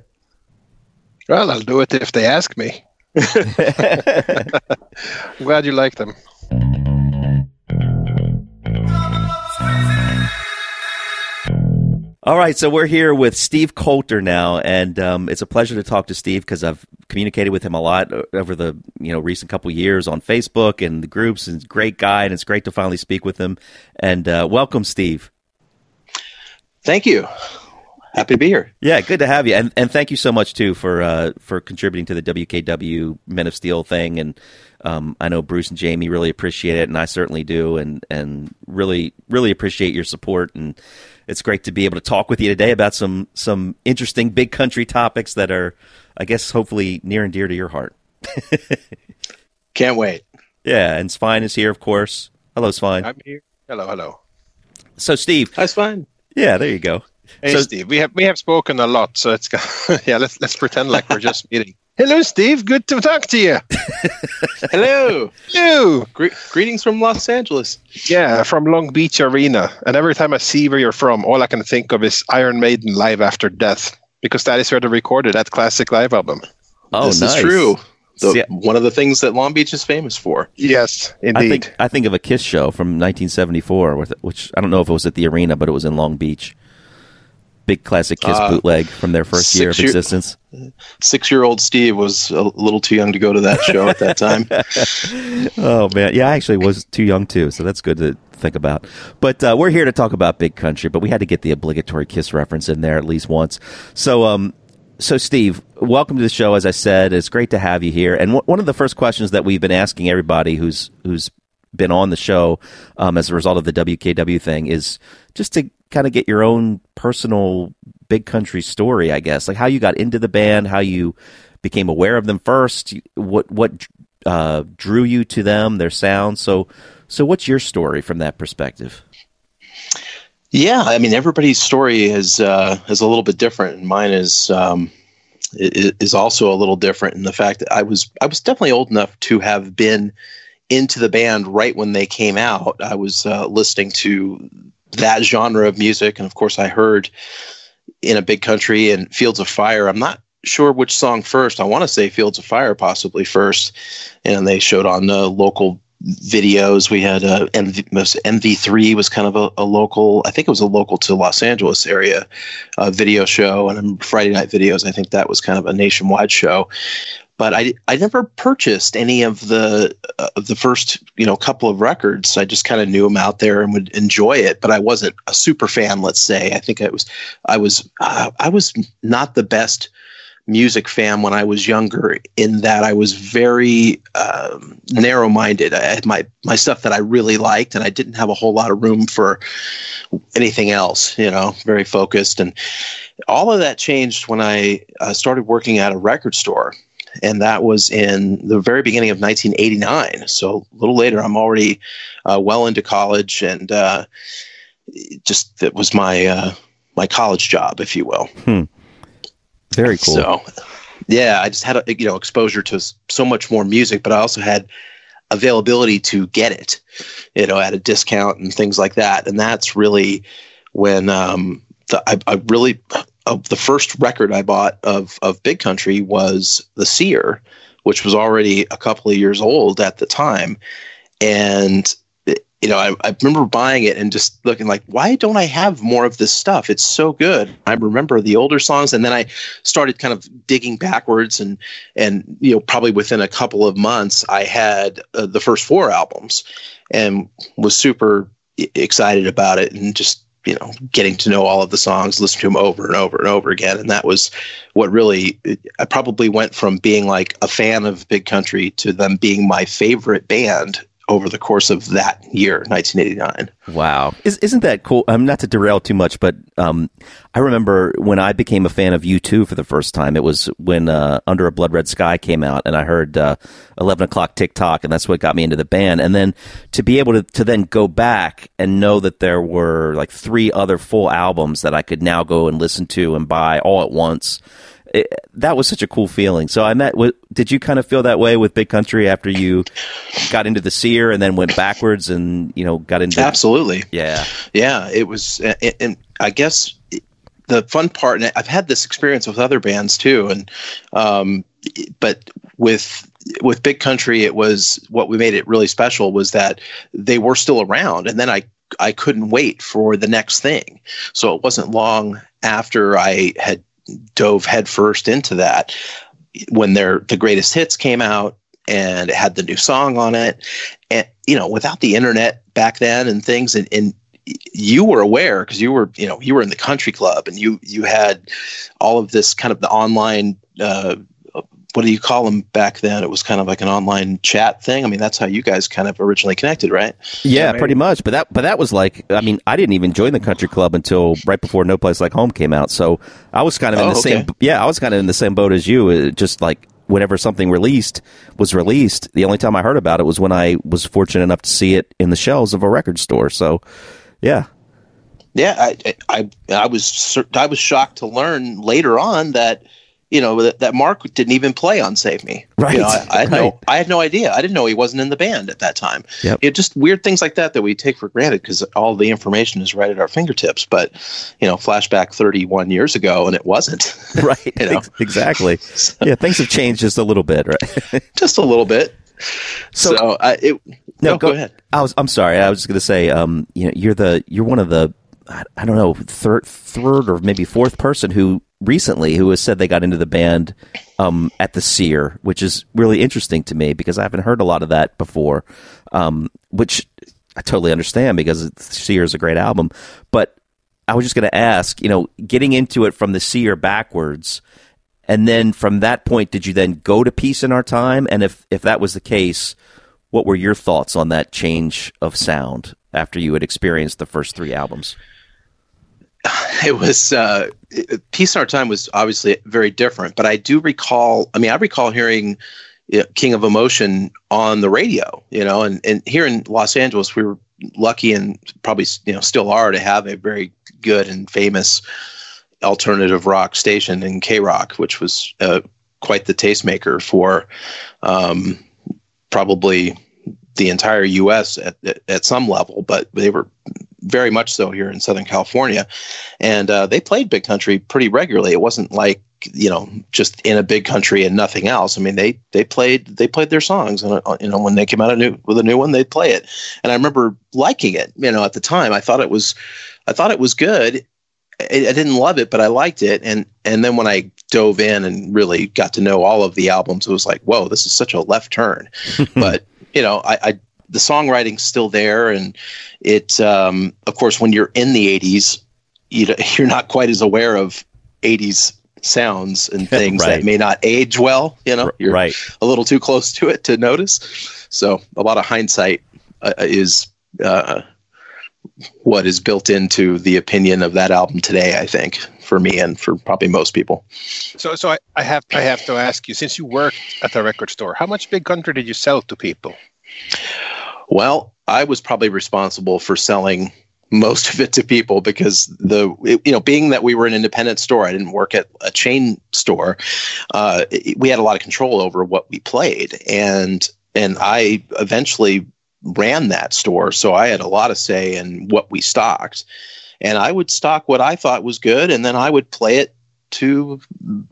well, I'll do it if they ask me. <laughs> I'm glad you like them. All right, so we're here with Steve Coulter now, and um, it's a pleasure to talk to Steve because I've communicated with him a lot over the you know recent couple years on Facebook and the groups. And he's a great guy, and it's great to finally speak with him. And uh, welcome, Steve. Thank you. Happy to be here. Yeah, good to have you, and and thank you so much too for uh, for contributing to the WKW Men of Steel thing. And um, I know Bruce and Jamie really appreciate it, and I certainly do, and and really really appreciate your support. And it's great to be able to talk with you today about some some interesting big country topics that are, I guess, hopefully near and dear to your heart. <laughs> Can't wait. Yeah, and Svein is here, of course. Hello, Svein. I'm here. Hello, hello. So, Steve. That's fine. Yeah, there you go. Hey, So- Steve. We have we have spoken a lot, so it's <laughs> yeah. Let's let's pretend like we're just <laughs> meeting. Hello, Steve. Good to talk to you. <laughs> Hello. Hello. Gre- greetings from Los Angeles. Yeah, from Long Beach Arena. And every time I see where you're from, all I can think of is Iron Maiden Live After Death, because that is where they recorded that classic live album. Oh, this nice. is true. The, See, one of the things that Long Beach is famous for. Yes, I indeed. think I think of a Kiss show from 1974, with, which I don't know if it was at the arena, but it was in Long Beach. Big classic Kiss Uh, bootleg from their first year of year- existence. Six year old Steve was a little too young to go to that show at that time. <laughs> Oh man, yeah, I actually was too young too, so that's good to think about. But uh, we're here to talk about Big Country, but we had to get the obligatory Kiss reference in there at least once. So, um, so Steve, welcome to the show. As I said, it's great to have you here. And w- one of the first questions that we've been asking everybody who's who's been on the show um, as a result of the WKW thing is just to kind of get your own personal Big Country story, I guess, like how you got into the band, how you became aware of them first, what what uh, drew you to them, their sound. So, so what's your story from that perspective? Yeah, I mean everybody's story is uh, is a little bit different, and mine is um, is also a little different in the fact that I was I was definitely old enough to have been into the band right when they came out. I was uh, listening to that genre of music, and of course, I heard in a big country and Fields of Fire. I'm not sure which song first. I want to say Fields of Fire possibly first, and they showed on the local videos. We had uh, MV, most- MV3 was kind of a, a local. I think it was a local to Los Angeles area uh, video show, and Friday Night Videos. I think that was kind of a nationwide show. But I, I never purchased any of the uh, the first you know couple of records. I just kind of knew them out there and would enjoy it. But I wasn't a super fan. Let's say I think I was I was uh, I was not the best music fan when I was younger. In that I was very um, narrow minded. I had my my stuff that I really liked, and I didn't have a whole lot of room for anything else. You know, very focused, and all of that changed when I uh, started working at a record store. And that was in the very beginning of 1989. So a little later, I'm already uh, well into college, and uh, it just that was my uh, my college job, if you will. Very cool. So, yeah, I just had a, you know exposure to so much more music, but I also had availability to get it, you know, at a discount and things like that. And that's really when um, the, I, I really uh, the first record I bought of of Big Country was The Seer, which was already a couple of years old at the time, and you know, I, I remember buying it and just looking like, why don't I have more of this stuff? It's so good. I remember the older songs, and then I started kind of digging backwards, and and you know, probably within a couple of months, I had uh, the first four albums, and was super excited about it, and just you know, getting to know all of the songs, listen to them over and over and over again, and that was what really. I probably went from being like a fan of Big Country to them being my favorite band over the course of that year, 1989. Wow, Is, isn't that cool? Um, not to derail too much, but um, I remember when I became a fan of U2 for the first time. It was when uh, Under a Blood Red Sky came out, and I heard uh, Eleven O'clock Tick Tock, and that's what got me into the band. And then to be able to to then go back and know that there were like three other full albums that I could now go and listen to and buy all at once. It, that was such a cool feeling. So I met. w- Did you kind of feel that way with Big Country after you got into the Seer and then went backwards and you know got into Absolutely. Yeah. Yeah, it was, and, and I guess the fun part, and I've had this experience with other bands too, and um, but with with Big Country, it was what we made it really special was that they were still around, and then I I couldn't wait for the next thing, so it wasn't long after I had dove headfirst into that when their the greatest hits came out and it had the new song on it. And you know without the internet back then and things and, and you were aware because you were you know you were in the country club and you you had all of this kind of the online uh, what do you call them back then it was kind of like an online chat thing i mean that's how you guys kind of originally connected right Yeah, pretty much. But that but that was like I mean, I didn't even join the country club until right before No Place Like Home came out. So I was kind of in Oh, the okay. same yeah, I was kind of in the same boat as you. uh, Just like whenever something released was released, the only time I heard about it was when I was fortunate enough to see it in the shelves of a record store. So yeah. Yeah, I, I I was I was shocked to learn later on that you know that, that Mark didn't even play on Save Me. Right, You know, I, I had right. no I had no idea. I didn't know he wasn't in the band at that time. Yep. It just weird things like that that we take for granted because all the information is right at our fingertips. But you know, flashback 31 years ago, and it wasn't. <laughs> right. You know? Ex- exactly. <laughs> Yeah, things have changed just a little bit, right? <laughs> just a little bit. So- So, I, it, no, go, ahead. I was. I'm sorry. I was just going to say. Um, you know, you're the. You're one of the. I, I don't know, third, third or maybe fourth person who recently who has said they got into the band um, at the Seer, which is really interesting to me because I haven't heard a lot of that before. Um, which I totally understand because Seer is a great album, but I was just going to ask, you know, getting into it from the Seer backwards, and then from that point, did you then go to Peace in Our Time? And if if that was the case, what were your thoughts on that change of sound after you had experienced the first three albums? <sighs> it was uh, Peace in Our Time was obviously very different, but I do recall. I mean, I recall hearing know, King of Emotion on the radio. You know, and and here in Los Angeles, we were lucky and probably you know still are to have a very good and famous alternative rock station in KROQ, which was uh, quite the tastemaker for um, probably the entire U.S. At, at, at some level, but they were very much so here in Southern California, and uh, they played Big Country pretty regularly. It wasn't like you know just in a big country and nothing else. I mean, they they played they played their songs, and uh, you know when they came out a new with a new one, they'd play it, and I remember liking it. You know, at the time, I thought it was I thought it was good. I, I didn't love it, but I liked it, and and then when I dove in and really got to know all of the albums, it was like, whoa, this is such a left turn. <laughs> but you know, I, I the songwriting's still there, and it, um, of course, when you're in the '80s, you know, <laughs> you're not quite as aware of '80s sounds and <laughs> things Right. that may not age well. You know, you're right. a little too close to it to notice. So a lot of hindsight uh, is uh, what is built into the opinion of that album today. I think for me and for probably most people. So, so I, I have I have to ask you, since you worked at a record store, how much Big Country did you sell to people? Well, I was probably responsible for selling most of it to people because the you know being that we were an independent store, I didn't work at a chain store. Uh, it- we had a lot of control over what we played, and and I eventually ran that store, so I had a lot of say in what we stocked. And I would stock what I thought was good, and then I would play it to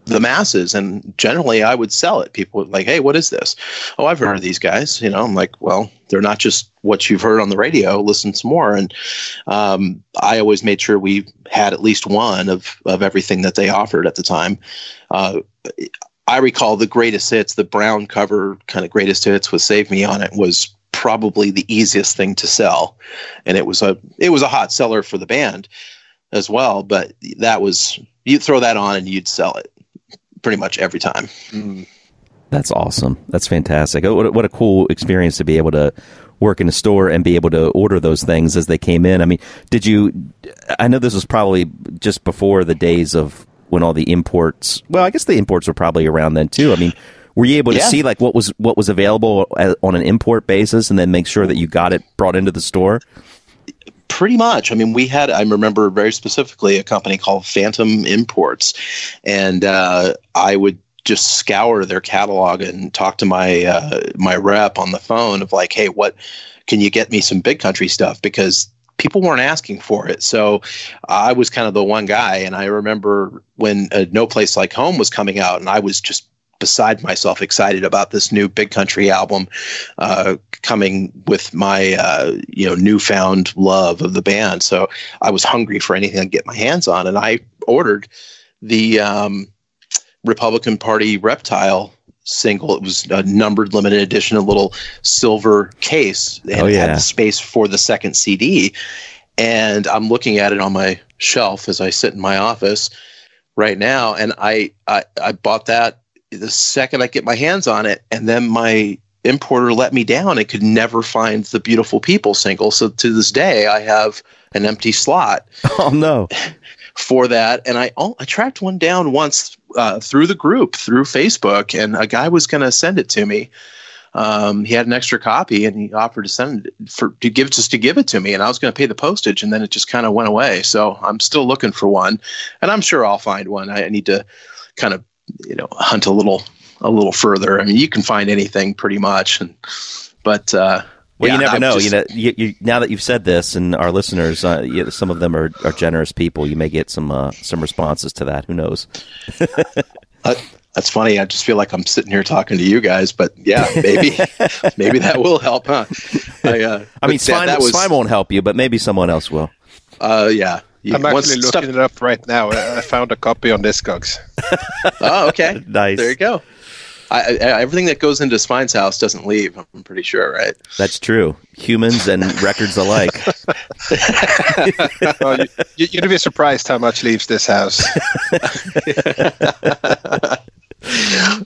the masses and generally i would sell it. People like hey what is this? Oh i've heard of these guys. You know i'm like well they're not just what you've heard on the radio. Listen some more. And um, i always made sure we had at least one of of everything that they offered at the time. Uh, i recall the greatest hits the brown cover kind of greatest hits with save me on it was probably the easiest thing to sell. And it was a it was a hot seller for the band as well but that was you throw that on and you'd sell it pretty much every time mm-hmm. That's awesome. That's fantastic. Oh, what a, what a cool experience to be able to work in a store and be able to order those things as they came in. I mean, did you? I know this was probably just before the days of when all the imports. Well, I guess the imports were probably around then too. I mean, were you able to Yeah. see like what was what was available a- on an import basis and then make sure that you got it brought into the store? Pretty much. I mean we had i remember very specifically a company called phantom imports and uh, i would just scour their catalog and talk to my uh, my rep on the phone of like hey what can you get me some big country stuff? Because people weren't asking for it. So i was kind of the one guy and i remember when uh, no place like home was coming out and i was just beside myself excited about this new big country album uh, coming with my uh, you know newfound love of the band. So i was hungry for anything i could get my hands on and i ordered the um, republican party reptile single. It was a numbered limited edition a little silver case and Oh, it yeah. had the space for the second cd and i'm looking at it on my shelf as i sit in my office right now and i i, I bought that the second I get my hands on it, and then my importer let me down and could never find the Beautiful People single. So to this day, I have an empty slot <laughs> Oh no! <laughs> for that. And I I tracked one down once uh, through the group through Facebook, and a guy was going to send it to me. Um, he had an extra copy, and he offered to send it for to give just to give it to me, and I was going to pay the postage, and then it just kind of went away. So I'm still looking for one, and I'm sure I'll find one. I need to kind of you know hunt a little a little further. I mean, you can find anything pretty much, and but uh, Well, yeah, you never I'm know. just- you know, you, you, now that you've said this, and our listeners, uh, you, some of them are, are generous people. You may get some uh, some responses to that. Who knows? <laughs> Uh, that's funny. I just feel like I'm sitting here talking to you guys, but yeah, maybe <laughs> maybe that will help, huh? I, uh, I mean, but that- that was, Svein won't help you, but maybe someone else will. uh, yeah. Yeah. I'm once actually stuff- looking it up right now. I I found a copy on Discogs. <laughs> Oh, okay. Nice. There you go. I, I, everything that goes into Svein's house doesn't leave. I'm pretty sure, right? That's true. Humans and <laughs> records alike. <laughs> well, you, you- you'd be surprised how much leaves this house.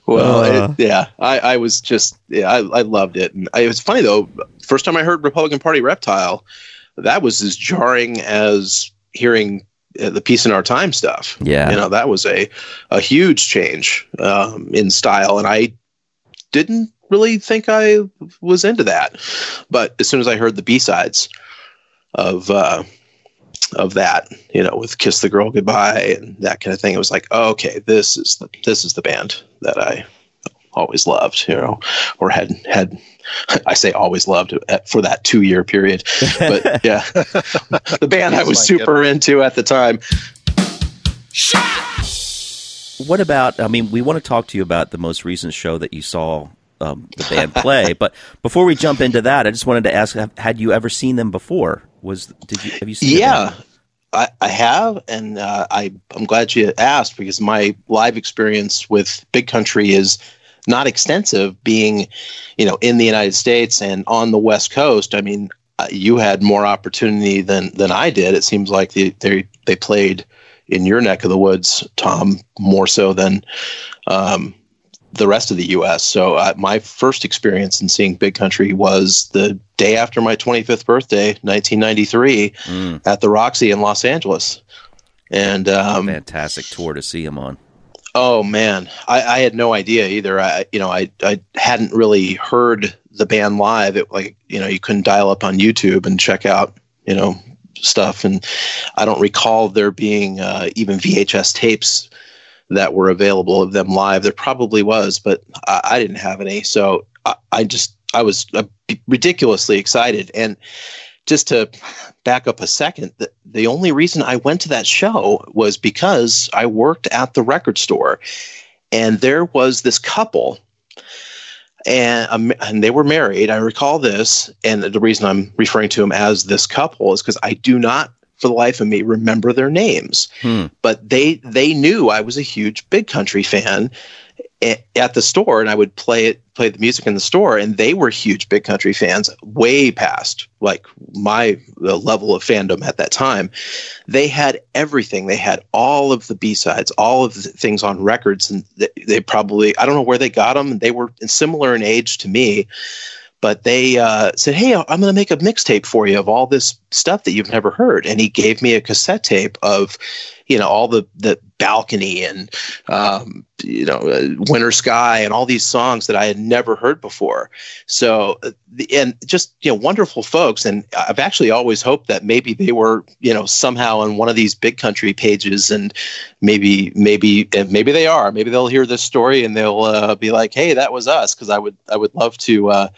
Well, Uh. it, yeah, I, I was just, yeah, I, I loved it. And I, it was funny though. First time I heard Republican Party Reptile, that was as jarring as hearing uh, the Peace in Our Time stuff. Yeah. you know, that was a a huge change um, in style, and I didn't really think I was into that. But as soon as I heard the B sides of uh, of that, you know, with "Kiss the Girl Goodbye" and that kind of thing, it was like, oh, okay, this is the this is the band that I always loved, you know, or had had. I say always loved for that two year period, but <laughs> yeah, <laughs> the band I was like super into at the time. What about? I mean, we want to talk to you about the most recent show that you saw um, the band play. <laughs> but before we jump into that, I just wanted to ask: have, Had you ever seen them before? Was did you have you seen? the Yeah, band? I, I have, and uh, I I'm glad you asked because my live experience with Big Country is not extensive. Being, you know, in the United States and on the West Coast, I mean, uh, you had more opportunity than than I did. It seems like they they they played in your neck of the woods, Tom, more so than. Um, the rest of the U.S. So uh, my first experience in seeing Big Country was the day after my 25th birthday, 1993, Mm, at the Roxy in Los Angeles. And um, fantastic tour to see him on. Oh man, I, I had no idea either. I you know I I hadn't really heard the band live. It like you know you couldn't dial up on YouTube and check out you know stuff, and I don't recall there being uh, even VHS tapes that were available of them live. There probably was, but I, I didn't have any. So I, I just I was uh, ridiculously excited and just to back up a second, the, the only reason I went to that show was because I worked at the record store and there was this couple and, um, and they were married. I recall this. And the reason I'm referring to them as this couple is because I do not, for the life of me, remember their names. Hmm. But they, they knew I was a huge big country fan at the store and I would play it, play the music in the store. And they were huge big country fans, way past like my level of fandom at that time. They had everything. They had all of the B sides, all of the things on records, and they, they probably I don't know where they got them. They were similar in age to me, but they uh, said, "Hey, I'm going to make a mixtape for you of all this stuff that you've never heard." And he gave me a cassette tape of, you know, all the the balcony and um, you know, uh, Winter Sky and all these songs that I had never heard before. So, uh, and just you know, wonderful folks. And I've actually always hoped that maybe they were, you know, somehow on one of these big country pages, and maybe, maybe, and maybe they are. Maybe they'll hear this story and they'll uh, be like, "Hey, that was us," because I would, I would love to. Uh,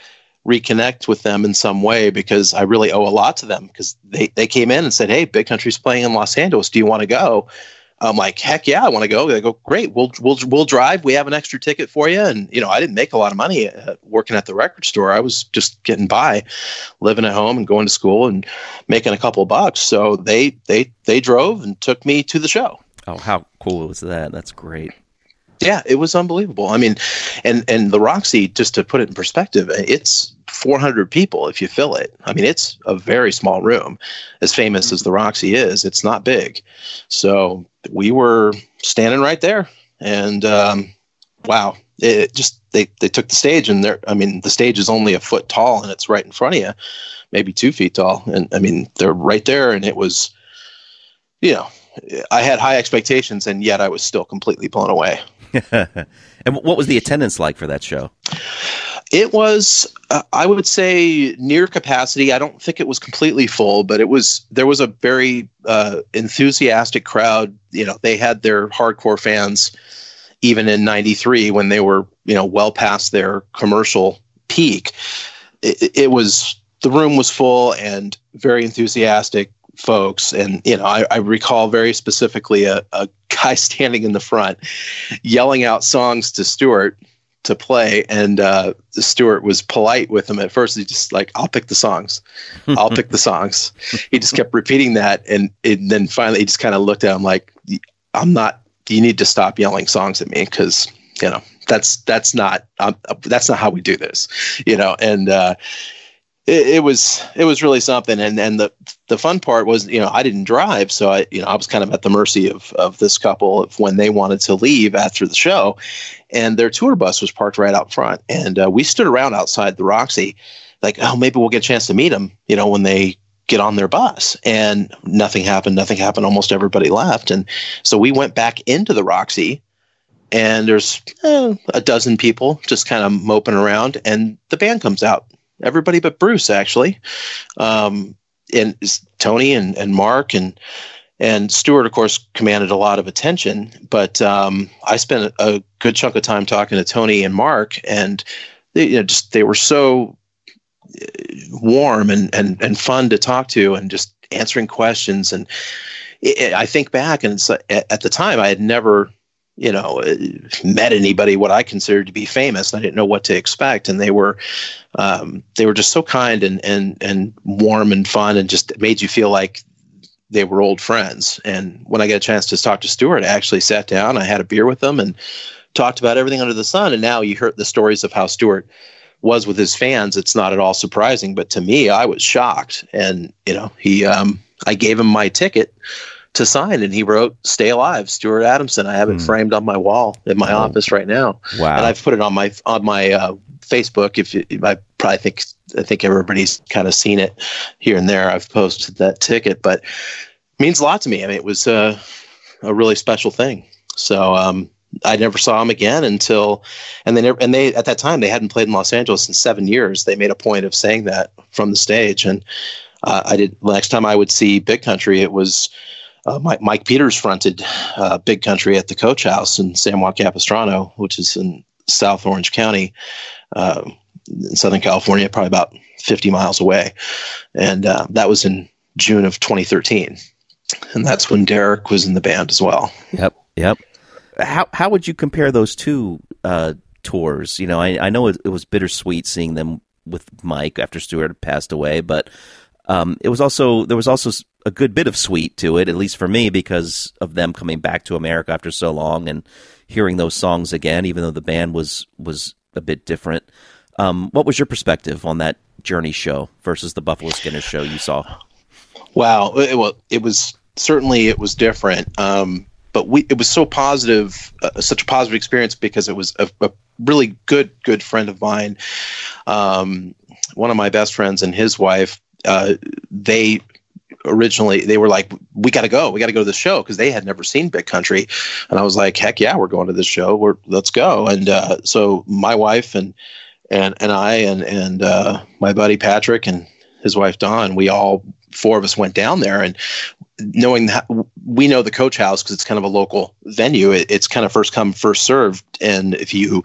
reconnect with them in some way because I really owe a lot to them because they, they came in and said, Hey, Big Country's playing in Los Angeles. Do you want to go? I'm like, heck yeah, I want to go. They go, great. We'll, we'll, we'll drive. We have an extra ticket for you. And, you know, I didn't make a lot of money uh, working at the record store. I was just getting by, living at home and going to school and making a couple bucks. So they, they, they drove and took me to the show. Oh, how cool was that? That's great. Yeah, it was unbelievable. I mean, and and the Roxy, just to put it in perspective, it's 400 people if you fill it. I mean, it's a very small room. As famous as the Roxy is, it's not big. So we were standing right there, and um, wow, it just they they took the stage, and they're I mean, the stage is only a foot tall, and it's right in front of you, maybe two feet tall, and I mean, they're right there, and it was, you know. I had high expectations, and yet I was still completely blown away. <laughs> and what was the attendance like for that show? It was, uh, I would say, near capacity. I don't think it was completely full, but it was. There was a very uh, enthusiastic crowd. You know, they had their hardcore fans, even in 93 when they were, you know, well past their commercial peak, it, it was the room was full and very enthusiastic folks. And, you know, I, I recall very specifically a, a guy <laughs> standing in the front yelling out songs to Stuart to play and uh Stuart was polite with him at first. He just like I'll pick the songs. I'll pick the songs. He just kept repeating that and, and then finally he just kind of looked at him like I'm not you need to stop yelling songs at me because you know that's that's not um, that's not how we do this you know and uh it, it was it was really something. And and the the fun part was you know I didn't drive so I you know I was kind of at the mercy of of this couple of when they wanted to leave after the show. And their tour bus was parked right out front. And uh, we stood around outside the Roxy like oh maybe we'll get a chance to meet them you know when they get on their bus. And nothing happened. Nothing happened. Almost everybody left. And so we went back into the Roxy and there's eh, a dozen people just kind of moping around. And the band comes out everybody but Bruce actually, um, and Tony and, and Mark and and Stuart, of course, commanded a lot of attention. But um, I spent a good chunk of time talking to Tony and Mark, and they, you know, just they were so uh, warm and, and and fun to talk to, and just answering questions. And it, I think back, and at the time, I had never you know, met anybody what I considered to be famous. I didn't know what to expect, and they were, um, they were just so kind and and and warm and fun, and just made you feel like they were old friends. And when I got a chance to talk to Stuart, I actually sat down, I had a beer with them, and talked about everything under the sun. And now you heard the stories of how Stuart was with his fans. It's not at all surprising, but to me, I was shocked. And you know, he, um, I gave him my ticket to sign, and he wrote "Stay Alive," Stuart Adamson. I have it mm. framed on my wall in my oh. office right now. Wow! And I've put it on my on my uh, Facebook. If you, I probably think I think everybody's kind of seen it here and there. I've posted that ticket, but means a lot to me. I mean, it was uh, a really special thing. So um, I never saw him again until, and they never, and they at that time they hadn't played in Los Angeles in seven years. They made a point of saying that from the stage, and uh, I did. Next time I would see Big Country, it was uh, Mike, Mike, Peters fronted uh, Big Country at the Coach House in San Juan Capistrano, which is in South Orange County, uh, in Southern California, probably about 50 miles away. And uh, that was in June of 2013. And that's when Derek was in the band as well. Yep. Yep. How, how would you compare those two uh, tours? You know, I, I know it, it was bittersweet seeing them with Mike after Stuart passed away, but um, it was also there was also a good bit of sweet to it, at least for me, because of them coming back to America after so long and hearing those songs again, even though the band was was a bit different. Um, what was your perspective on that Journey show versus the Buffalo Skinner show you saw? Wow, it, well, it was certainly it was different, um, but we it was so positive, uh, such a positive experience because it was a, a really good good friend of mine, um, one of my best friends and his wife uh, they originally they were like we got to go. We got to go to the show because they had never seen big country. And i was like heck yeah we're going to this show. We're let's go. And uh, so my wife and and and i and and uh, my buddy patrick and his wife Dawn, we all four of us went down there and knowing that we know the coach house because it's kind of a local venue it, it's kind of first come first served. And if you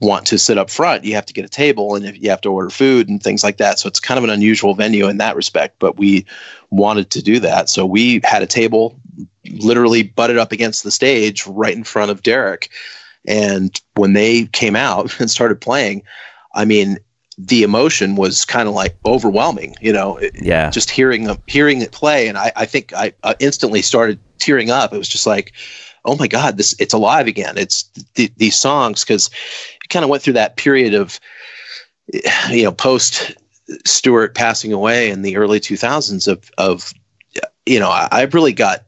want to sit up front you have to get a table and if you have to order food and things like that. So it's kind of an unusual venue in that respect but we wanted to do that. So we had a table literally butted up against the stage right in front of derek. And when they came out <laughs> and started playing i mean the emotion was kind of like overwhelming, you know, yeah, just hearing hearing it play. And I, I think I instantly started tearing up. It was just like, oh my God, this it's alive again. It's th- these songs. Cause it kind of went through that period of, you know, post Stuart passing away in the early 2000s of, of, you know, I, I really got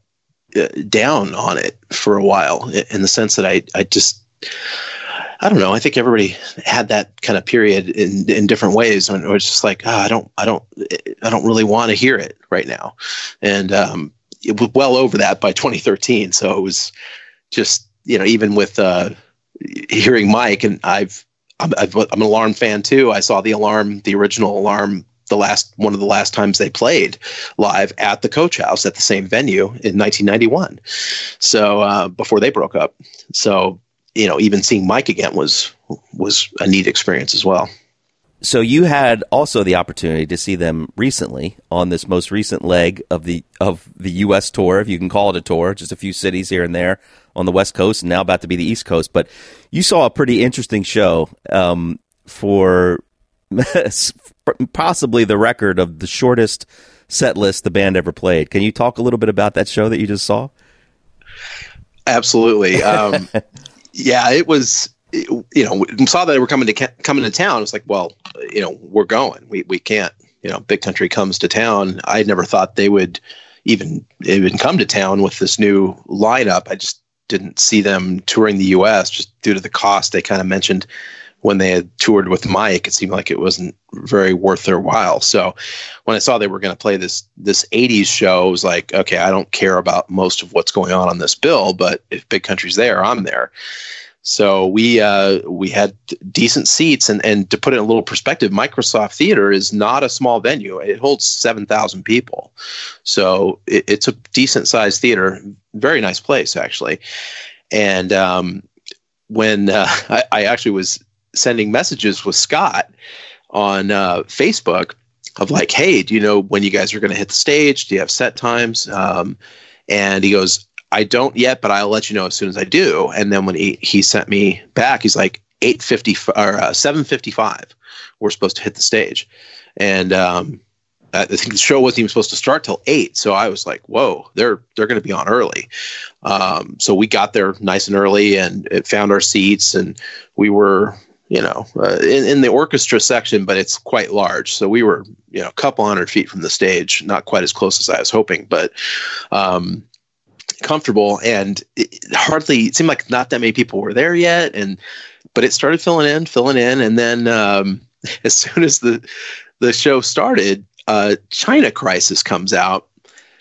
uh, down on it for a while in the sense that I, I just, I don't know. I think everybody had that kind of period in, in different ways, and it was just like, oh, I don't, I don't, I don't really want to hear it right now, and um, it was well over that by 2013. So it was just, you know, even with uh, hearing Mike, and I've, I'm, i am an Alarm fan too. I saw the Alarm, the original Alarm, the last one of the last times they played live at the Coach House at the same venue in 1991. So uh, before they broke up, so you know, even seeing Mike again was was a neat experience as well. So you had also the opportunity to see them recently on this most recent leg of the of the U.S. tour, if you can call it a tour, just a few cities here and there on the West Coast, and now about to be the East Coast. But you saw a pretty interesting show um, for <laughs> possibly the record of the shortest set list the band ever played. Can you talk a little bit about that show that you just saw? Absolutely. Um, <laughs> yeah, it was. You know, saw that they were coming to coming to town. It's like, well, you know, we're going. We we can't. You know, big country comes to town. I never thought they would even even come to town with this new lineup. I just didn't see them touring the U.S. just due to the cost. They kind of mentioned when they had toured with Mike, it seemed like it wasn't very worth their while. So when I saw they were going to play this this 80s show, I was like, okay, I don't care about most of what's going on on this bill, but if Big Country's there, I'm there. So we uh, we had decent seats, and and to put it in a little perspective, Microsoft Theater is not a small venue. It holds seven thousand people, so it, it's a decent sized theater. Very nice place actually. And um, when uh, <laughs> I, I actually was sending messages with Scott on uh, Facebook of like, hey, do you know when you guys are going to hit the stage? Do you have set times? Um, and he goes, I don't yet, but I'll let you know as soon as I do. And then when he, he sent me back, he's like, 850 or uh, 755 we're supposed to hit the stage and um, I think the show wasn't even supposed to start till eight, so I was like, "Whoa, they're they're going to be on early." Um, so we got there nice and early and found our seats, and we were, you know, uh, in, in the orchestra section, but it's quite large, so we were, you know, a couple hundred feet from the stage, not quite as close as I was hoping, but um, comfortable. And it hardly it seemed like not that many people were there yet, and but it started filling in, filling in, and then um, <laughs> as soon as the the show started uh, China Crisis comes out,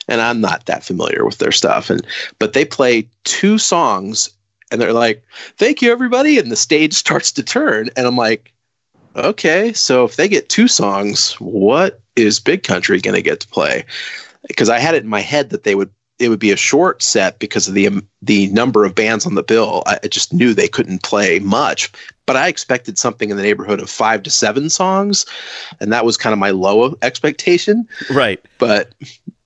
and I'm not that familiar with their stuff, and but they play two songs, and they're like, "Thank you, everybody," and the stage starts to turn, and I'm like, "Okay, so if they get two songs, what is Big Country going to get to play?" Because I had it in my head that they would it would be a short set because of the um, the number of bands on the bill. I just knew they couldn't play much, but I expected something in the neighborhood of five to seven songs, and that was kind of my low expectation. Right. But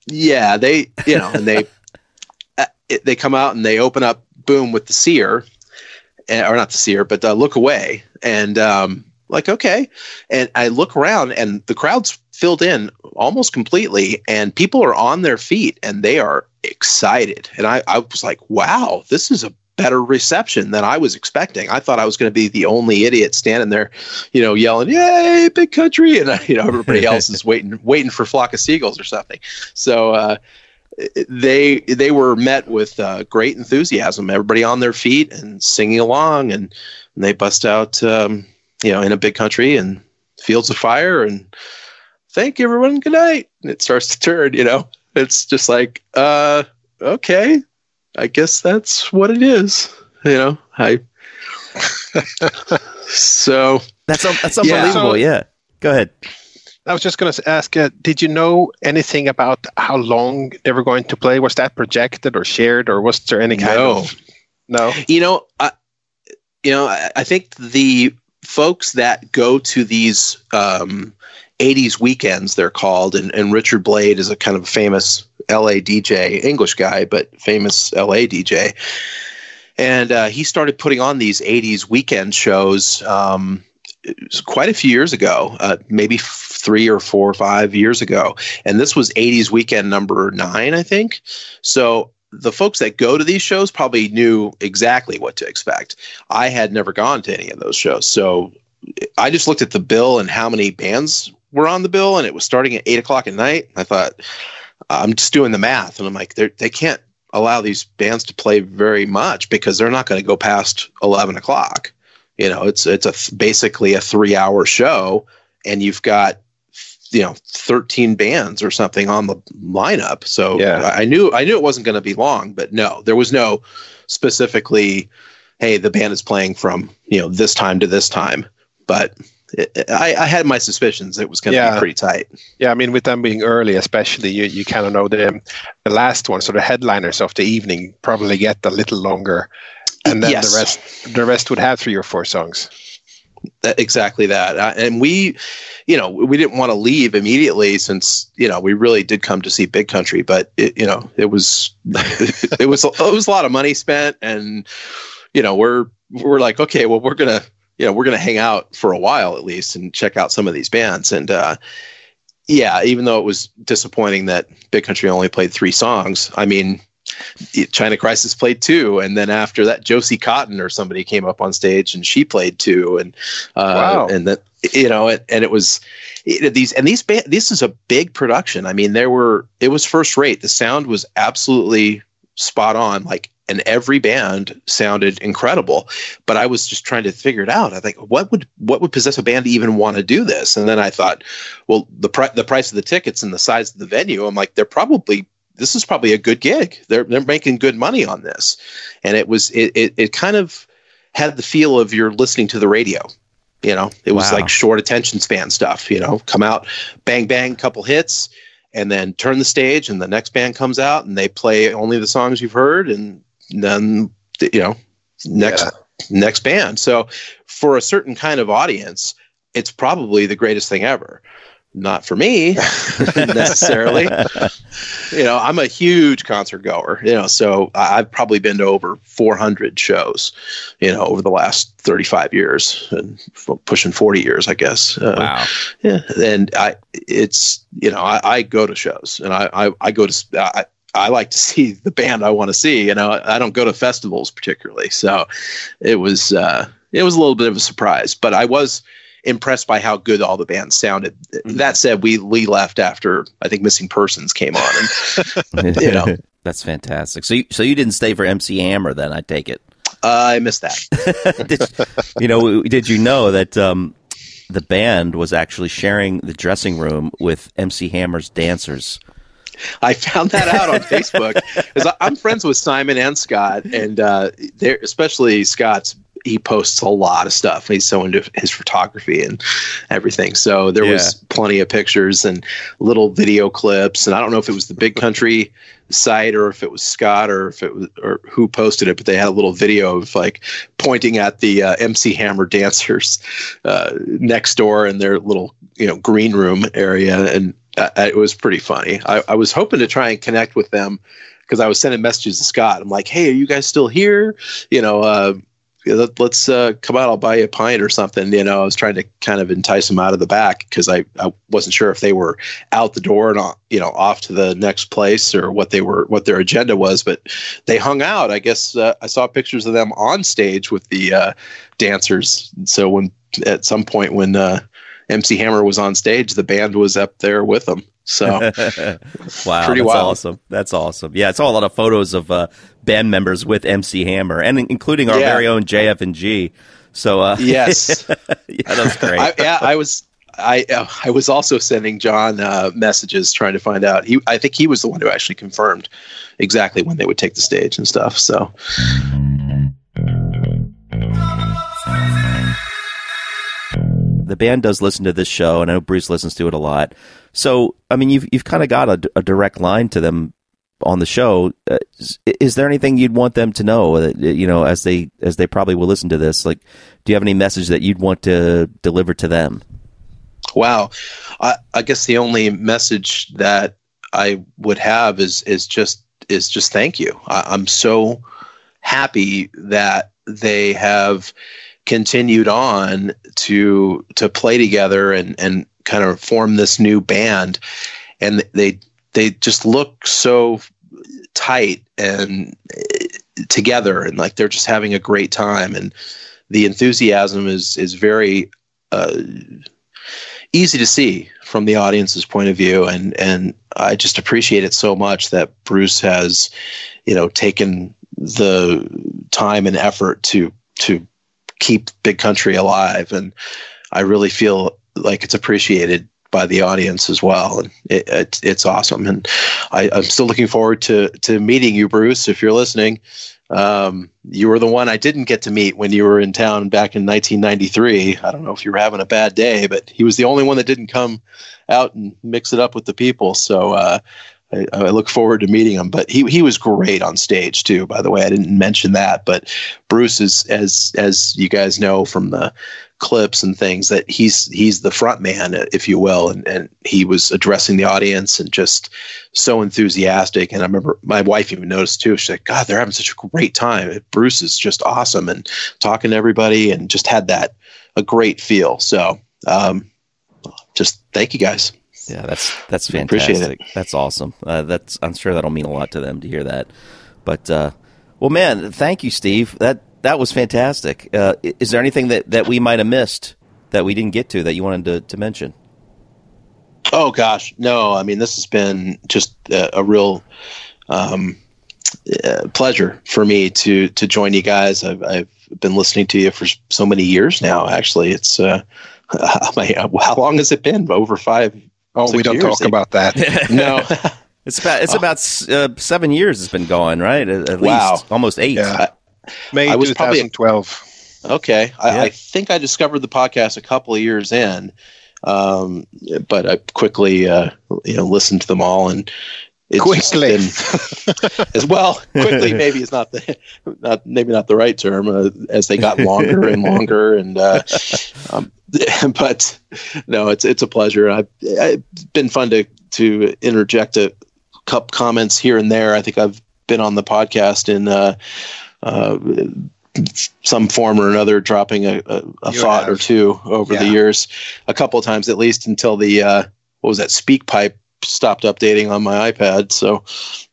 yeah, they you know, and they <laughs> uh, it, they come out and they open up boom with the seer, eh, or not the seer, but uh, look away, and um, like okay, and I look around and the crowd's filled in almost completely, and people are on their feet and they are excited, and I I was like, wow, this is a better reception than I was expecting. I thought I was going to be the only idiot standing there, you know, yelling, "Yay, big country!" <laughs> and you know, everybody <laughs> else is waiting, waiting for flock of seagulls or something. So uh, they they were met with uh, great enthusiasm. Everybody on their feet and singing along, and, and they bust out, um, you know, in a big country and fields of fire and thank you everyone good night and it starts to turn you know it's just like uh okay I guess that's what it is. You know, I. <laughs> so that's that's unbelievable. Yeah. yeah. Go ahead. I was just going to ask, uh, did you know anything about how long they were going to play? Was that projected or shared, or was there any kind no. of no? You know, I, you know, I, I think the folks that go to these um, 80s weekends, they're called, and, and Richard Blade is a kind of famous LA DJ, English guy, but famous LA DJ. And uh, he started putting on these 80s weekend shows um, quite a few years ago, uh, maybe three or four or five years ago. And this was 80s weekend number nine, I think. So the folks that go to these shows probably knew exactly what to expect. I had never gone to any of those shows. So I just looked at the bill and how many bands were on the bill, and it was starting at eight o'clock at night. I thought, I'm just doing the math, and I'm like, they can't allow these bands to play very much because they're not going to go past eleven o'clock. You know, it's it's a basically a three hour show, and you've got you know 13 bands or something on the lineup. So yeah. I knew I knew it wasn't going to be long, but no, there was no specifically. Hey, the band is playing from you know this time to this time, but I, I, had my suspicions it was going to Yeah. be pretty tight. Yeah, I mean, with them being early, especially, you, you kind of know the the last one, so the headliners of the evening probably get a little longer and then Yes. the rest the rest would have three or four songs. Exactly that uh, and we you know we didn't want to leave immediately since you know we really did come to see big country but it, you know it was <laughs> it was it was a lot of money spent and you know we're we're like okay well we're gonna you know we're gonna hang out for a while at least and check out some of these bands and uh yeah even though it was disappointing that big country only played three songs i mean China Crisis played two, and then after that, Josie Cotton or somebody came up on stage and she played two, and uh, Wow. and that you know, and, and it was it, these and these band, this is a big production. I mean, there were it was first rate. The sound was absolutely spot on, like, and every band sounded incredible. But I was just trying to figure it out. I think what would what would possess a band to even want to do this? And then I thought, well, the pri- the price of the tickets and the size of the venue, I'm like, they're probably this is probably a good gig. They're they're making good money on this, and it was it it, it kind of had the feel of you're listening to the radio. You know, it was Wow. like short attention span stuff. You know, come out, bang bang, couple hits, and then turn the stage, and the next band comes out and they play only the songs you've heard, and then you know, next next band. So for a certain kind of audience, it's probably the greatest thing ever. Not for me <laughs> necessarily. you know, I'm a huge concert goer, you know, so I've probably been to over 400 shows, you know, over the last 35 years and pushing 40 years, I guess. Uh, Wow. yeah. And I, it's, you know, I, I go to shows and I, I, I go to, s- I, I like to <laughs> see the band I want to see, you know, I don't go to festivals particularly. So it was, uh, it was a little bit of a surprise, but I was impressed by how good all the bands sounded. That said, we, we left after I think Missing Persons came on and <laughs> You know. That's fantastic. So, you, so you didn't stay for MC Hammer then? I take it. I missed that. <laughs> did, you know, did you know that um, the band was actually sharing the dressing room with MC Hammer's dancers? I found that out on Facebook <laughs> because I'm friends with Simon and Scott, and uh, they're especially Scott's. He posts a lot of stuff. He's so into his photography and everything. So there was plenty of pictures and little video clips. And I don't know if it was the Big Country site or if it was Scott or if it was or who posted it, but they had a little video of like pointing at the uh, MC Hammer dancers uh, next door in their little you know green room area, and uh, it was pretty funny. I, I was hoping to try and connect with them because I was sending messages to Scott. I'm like, "Hey, are you guys still here? You know, uh, let's uh, come out. I'll buy you a pint or something." You know, I was trying to kind of entice them out of the back because I, I wasn't sure if they were out the door and uh, you know off to the next place or what they were what their agenda was. But they hung out. I guess uh, I saw pictures of them on stage with the uh, dancers. So when at some point when uh, MC Hammer was on stage, the band was up there with them. So <laughs> wow, that's wild. awesome. That's awesome. Yeah, I saw a lot of photos of uh, band members with MC Hammer, and including our Yeah. very own JF and G. So uh, <laughs> yes, <laughs> yeah, that's great. I, yeah, I was. I uh, I was also sending John uh, messages trying to find out. He I think he was the one who actually confirmed exactly when they would take the stage and stuff. So the band does listen to this show, and I know Bruce listens to it a lot. So, I mean, you've you've kind of got a, a direct line to them on the show. Uh, is, is there anything you'd want them to know? That, you know, as they as they probably will listen to this, like, do you have any message that you'd want to deliver to them? Wow. I, I guess the only message that I would have is is just is just thank you. I, I'm so happy that they have continued on to to play together and and kind of form this new band. And they they just look so tight and eh, together and like they're just having a great time. And the enthusiasm is is very uh, easy to see from the audience's point of view. And and I just appreciate it so much that Bruce has you know taken the time and effort to to keep big country alive and I really feel like it's appreciated by the audience as well and it, it, it's awesome and I, I'm still looking forward to to meeting you Bruce if you're listening um, you were the one I didn't get to meet when you were in town back in 1993. I don't know if you were having a bad day, but he was the only one that didn't come out and mix it up with the people. So uh, I, I look forward to meeting him. But he he was great on stage too. By the way, I didn't mention that, but Bruce is as as you guys know from the clips and things that he's he's the front man, if you will, and and he was addressing the audience and just so enthusiastic. And I remember my wife even noticed too. She's like, "God, they're having such a great time. Bruce is just awesome and talking to everybody, and just had that a great feel." So, um, just thank you guys. Yeah, that's that's fantastic. That's awesome. Uh, that's I'm sure that'll mean a lot to them to hear that. But uh, well, man, thank you, Steve. That that was fantastic. Uh, is there anything that, that we might have missed that we didn't get to that you wanted to, to mention? Oh gosh, no. I mean, this has been just a, a real um, uh, pleasure for me to to join you guys. I've, I've been listening to you for so many years now. Actually, it's uh, <laughs> how long has it been? Over five. Oh, we don't years? talk about that. <laughs> no. <laughs> It's about it's about uh, seven years it's been going, right? At, at Wow. least almost eight. Yeah. May I was probably- 2012. Okay, I, Yeah. I think I discovered the podcast a couple of years in, um, but I quickly, uh, you know, listened to them all and it's Quickly. been- <laughs> as well. Quickly, <laughs> maybe is not the not maybe not the right term. Uh, as they got longer and <laughs> longer, and uh, um, but no, it's it's a pleasure. I, it's been fun to to interject a couple comments here and there. I think I've been on the podcast in. Uh, uh, some form or another, dropping a, a, a thought have. or two over the years, a couple of times at least, until the uh, what was that SpeakPipe stopped updating on my iPad. So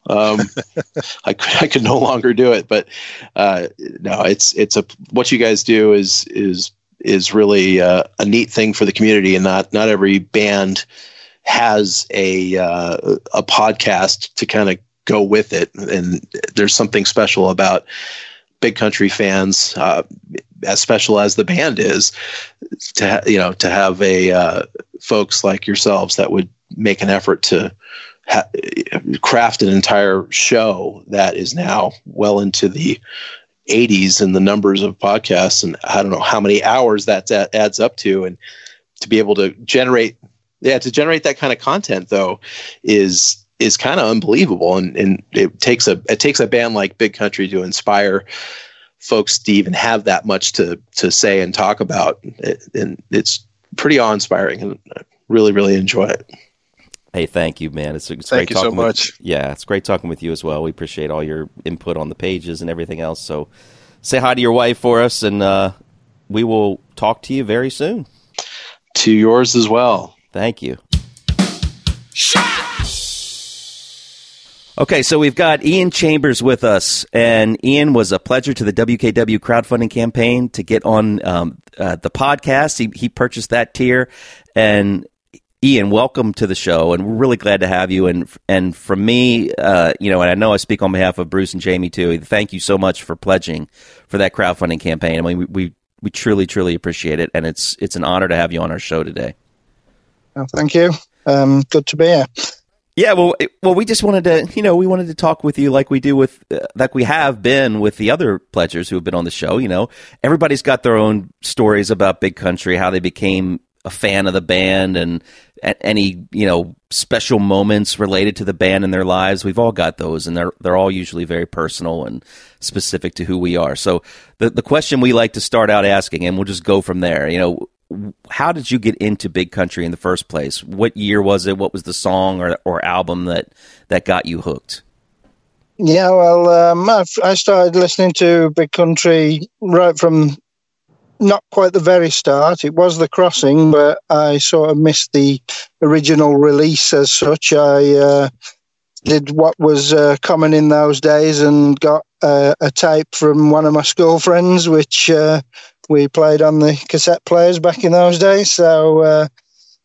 um, <laughs> I could I could no longer do it. But uh, no, it's it's a what you guys do is is is really uh, a neat thing for the community, and not not every band has a uh, a podcast to kind of go with it. And there's something special about big country fans, uh, as special as the band is, to ha- you know to have a uh, folks like yourselves that would make an effort to ha- craft an entire show that is now well into the 80s in the numbers of podcasts. And I don't know how many hours that adds up to. And to be able to generate yeah to generate that kind of content though is is kind of unbelievable. And, and it takes a it takes a band like Big Country to inspire folks to even have that much to to say and talk about. And it's pretty awe inspiring and I really really enjoy it. Hey, thank you, man. It's, it's Thank great you so talking with- much. yeah, it's great talking with you as well. We appreciate all your input on the pages and everything else. So, say hi to your wife for us, and uh, we will talk to you very soon. To yours as well. Thank you. Okay, so we've got Iain Chambers with us, and Iain was a pledger to the WKW crowdfunding campaign to get on um, uh, the podcast. He, he purchased that tier, and Iain, welcome to the show, and we're really glad to have you. And and from me, uh, you know, and I know I speak on behalf of Bruce and Jamie too. Thank you so much for pledging for that crowdfunding campaign. I mean, we we, we truly truly appreciate it, and it's it's an honor to have you on our show today. Oh, thank you. Um, good to be here. Yeah, well, it, well, we just wanted to, you know, we wanted to talk with you like we do with, uh, like we have been with the other pledgers who have been on the show. You know, everybody's got their own stories about Big Country, how they became a fan of the band, and any, you know, special moments related to the band in their lives. We've all got those, and they're they're all usually very personal and specific to who we are. So the the question we like to start out asking, and we'll just go from there. You know, how did you get into big country in the first place what year was it what was the song or, or album that that got you hooked Yeah, well, um, I, I started listening to Big Country right from not quite the very start. It was The Crossing, but I sort of missed the original release as such. I uh, did what was uh, common in those days and got uh, a tape from one of my school friends, which uh, we played on the cassette players back in those days. So uh,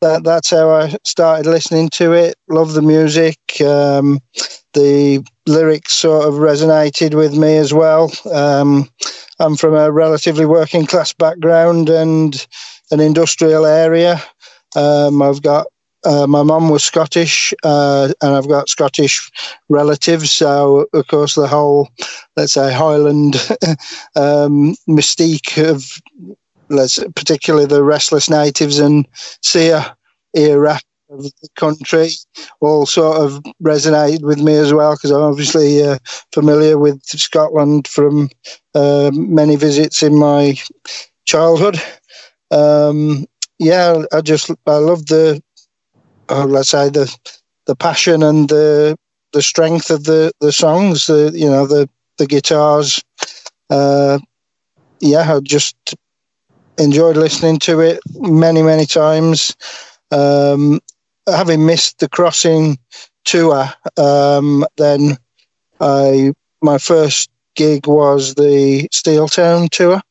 that that's how I started listening to it. Love the music. Um, the lyrics sort of resonated with me as well. Um, I'm from a relatively working class background and an industrial area. Um, I've got uh, my mum was Scottish, uh, and I've got Scottish relatives. So, of course, the whole, let's say, Highland <laughs> um, mystique of, particularly the Restless Natives and Seer era of the country all sort of resonated with me as well because I'm obviously uh, familiar with Scotland from uh, many visits in my childhood. Um, yeah, I just I love the uh, let's say the the passion and the the strength of the the songs. The you know the the guitars. Uh, yeah, I just enjoyed listening to it many many times. Um, having missed the crossing tour, um, then I my first gig was the Steeltown tour.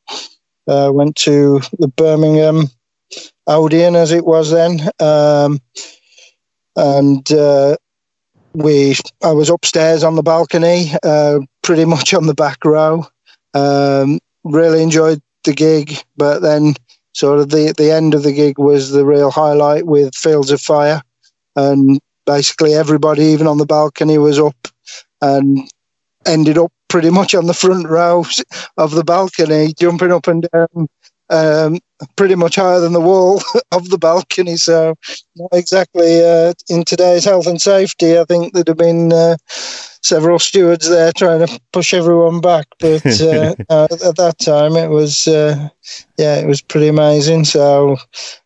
Uh, went to the Birmingham Odeon as it was then, um, and uh, we I was upstairs on the balcony, uh, pretty much on the back row. Um, really enjoyed the gig, but then sort of the the end of the gig was the real highlight with Fields of Fire, and basically everybody, even on the balcony, was up and ended up pretty much on the front row <laughs> of the balcony, jumping up and down, um, pretty much higher than the wall <laughs> of the balcony. So, not exactly uh, in today's health and safety. I think there'd have been uh, several stewards there trying to push everyone back. But uh, <laughs> at that time, it was uh, yeah, it was pretty amazing. So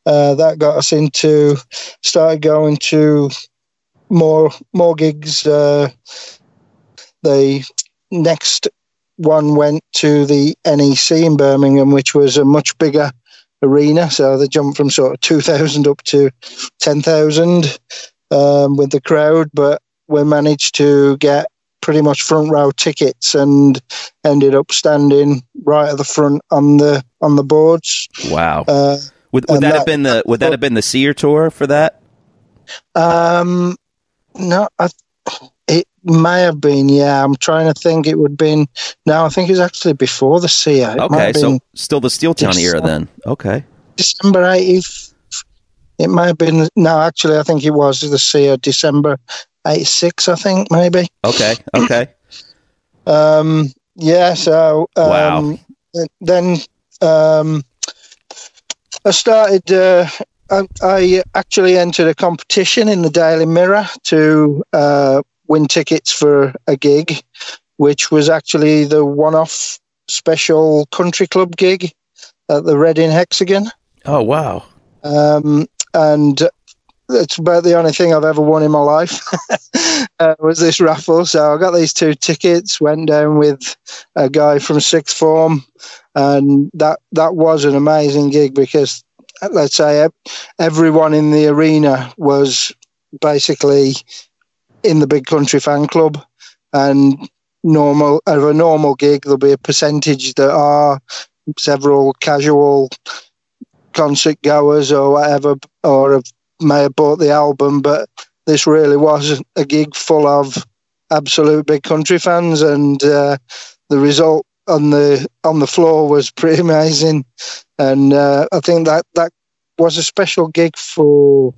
uh, that got us into started going to more more gigs. Uh, the next one went to the NEC in Birmingham, which was a much bigger arena. So they jumped from sort of 2,000 up to 10,000 um, with the crowd. But we managed to get pretty much front row tickets and ended up standing right at the front on the on the boards. Wow. Uh, would would and that, have been the would that have been the Seer tour for that? Um, no, I, may have been. Yeah, I'm trying to think. It would have been. No, I think it was actually before the Seer. It Okay, so still the Steeltown Yes, era then. Okay. December 80th. It might have been. No, actually, I think it was the Seer, December 86, I think, maybe. Okay. Okay. <clears throat> Um, yeah, so um, then um, I started. Uh, I, I actually entered a competition in the Daily Mirror to uh, win tickets for a gig, which was actually the one-off special country club gig at the Reading Hexagon. Oh wow. Um, and it's about the only thing I've ever won in my life <laughs> uh, was this raffle. So I got these two tickets, went down with a guy from sixth form, and that that was an amazing gig because let's say everyone in the arena was basically in the big country fan club, and normal of a normal gig there'll be a percentage that are several casual concert goers or whatever, or have, may have bought the album, but this really was a gig full of absolute big country fans, and uh, the result on the on the floor was <laughs> pretty amazing. And uh, I think that that was a special gig for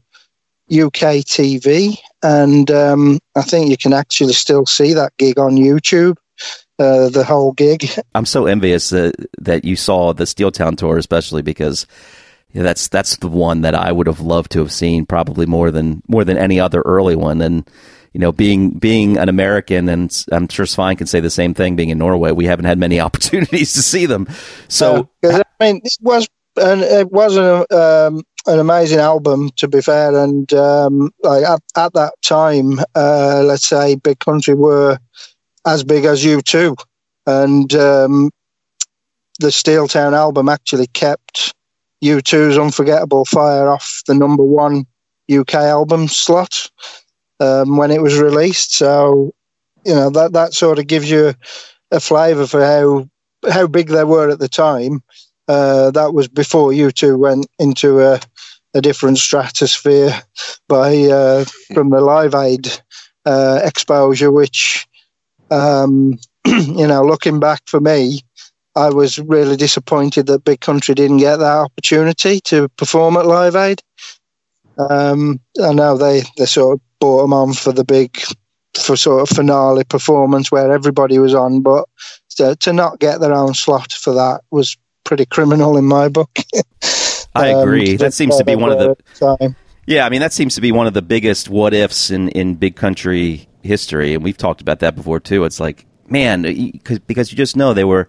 UK TV, and um, I think you can actually still see that gig on YouTube. Uh, the whole gig. <laughs> I'm so envious that that you saw the Steeltown tour, especially because that's that's the one that I would have loved to have seen, probably more than more than any other early one. And you know, being being an American, and I'm sure Svein can say the same thing. Being in Norway, we haven't had many <laughs> opportunities to see them. So Uh, I mean, it was an it was an um, an amazing album to be fair, and um, like at, at that time, uh, let's say Big Country were as big as U2, and um, the Steeltown album actually kept U2's Unforgettable Fire off the number one UK album slot um, when it was released. So you know that that sort of gives you a flavour for how how big they were at the time. Uh, that was before U2 went into a, a different stratosphere by uh, from the Live Aid uh, exposure, which um, <clears throat> you know, looking back for me, I was really disappointed that Big Country didn't get that opportunity to perform at Live Aid. Um, I know they, they sort of brought them on for the big, for sort of finale performance where everybody was on, but to, to not get their own slot for that was pretty criminal in my book. <laughs> I Um, agree. that seems to be one of the time. Yeah, I mean that seems to be one of the biggest what ifs in in big country history, and we've talked about that before too. It's like, man, because you just know they were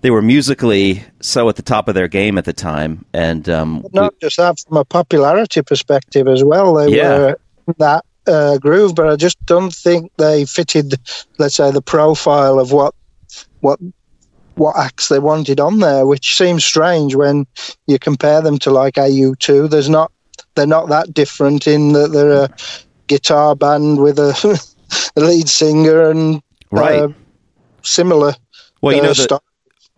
they were musically so at the top of their game at the time, and um, not just that from a popularity perspective as well. They Yeah. were that uh, groove, but I just don't think they fitted, let's say, the profile of what what what acts they wanted on there, which seems strange when you compare them to like a U2. There's not they're not that different in that they're a guitar band with a, <laughs> a lead singer and Right. uh, similar. Well, you uh, know the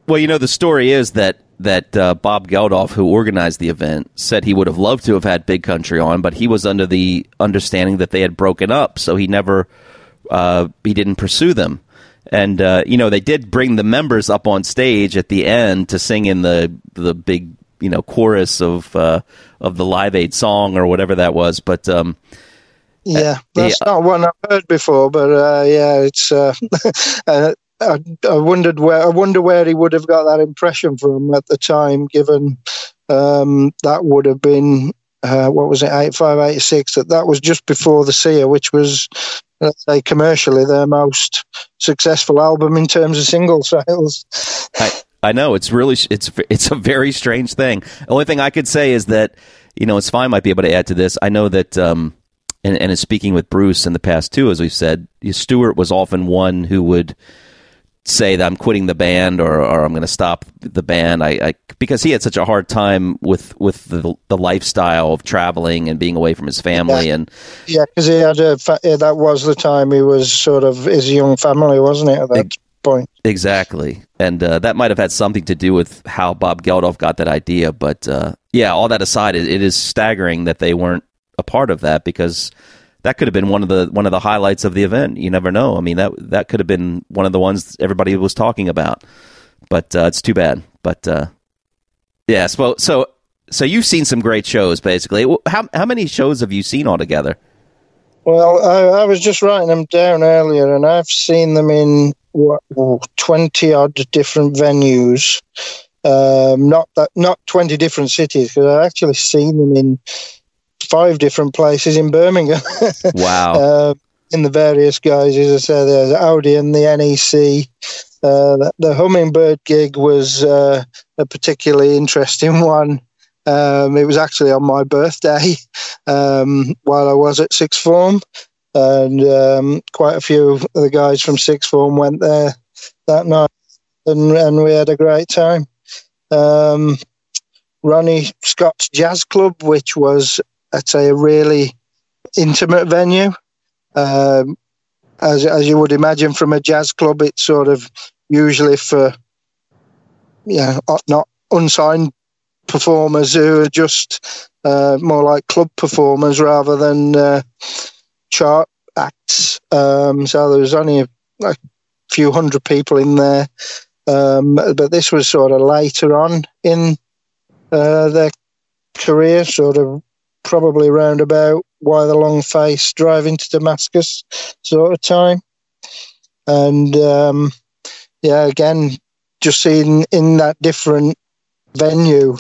well, you know the story is that that uh, Bob Geldof, who organized the event, said he would have loved to have had Big Country on, but he was under the understanding that they had broken up, so he never uh, he didn't pursue them. And uh, you know they did bring the members up on stage at the end to sing in the the big you know chorus of uh, of the Live Aid song or whatever that was, but. Um, Yeah, that's yeah. not one I've heard before, but uh, yeah, it's. Uh, <laughs> uh, I, I wondered where I wonder where he would have got that impression from at the time, given um, that would have been uh, what was it, eight five eighty six. That that was just before the Seer, which was let's say commercially their most successful album in terms of single sales. I, I know it's really it's it's a very strange thing. The only thing I could say is that you know, Svein. Might be able to add to this. I know that, um, and and in speaking with Bruce in the past too, as we've said, Stuart was often one who would say that I'm quitting the band or, or I'm going to stop the band. I, I because he had such a hard time with with the the lifestyle of traveling and being away from his family and Yeah, because he had a fa- yeah, that was the time he was sort of his young family, wasn't it? At that point. Exactly, and uh, that might have had something to do with how Bob Geldof got that idea. But uh, yeah, all that aside, it, it is staggering that they weren't a part of that because that could have been one of the one of the highlights of the event. You never know. I mean that that could have been one of the ones everybody was talking about. But uh, it's too bad. But uh, yeah, so so so you've seen some great shows. Basically, how how many shows have you seen altogether? Well, I, I was just writing them down earlier, and I've seen them in twenty odd different venues. Um, not that, not twenty different cities, because I've actually seen them in five different places in Birmingham. <laughs> Wow. uh, in the various guises, I said there's Audi and the NEC. Uh, the, the Hummingbird gig was uh, a particularly interesting <laughs> one. Um, it was actually on my birthday <laughs> um, while I was at sixth form, and um, quite a few of the guys from sixth form went there that night, and, and we had a great time. Um, Ronnie Scott's Jazz Club, which was, I'd say, a really intimate venue. Um, as as you would imagine from a jazz club, it's sort of usually for yeah, not unsigned performers who are just uh, more like club performers rather than uh, chart acts. Um, so there was only a, a few hundred people in there, um, but this was sort of later on in uh, their career, sort of probably round about why the long face driving to Damascus sort of time. And um, yeah, again, just seeing in that different venue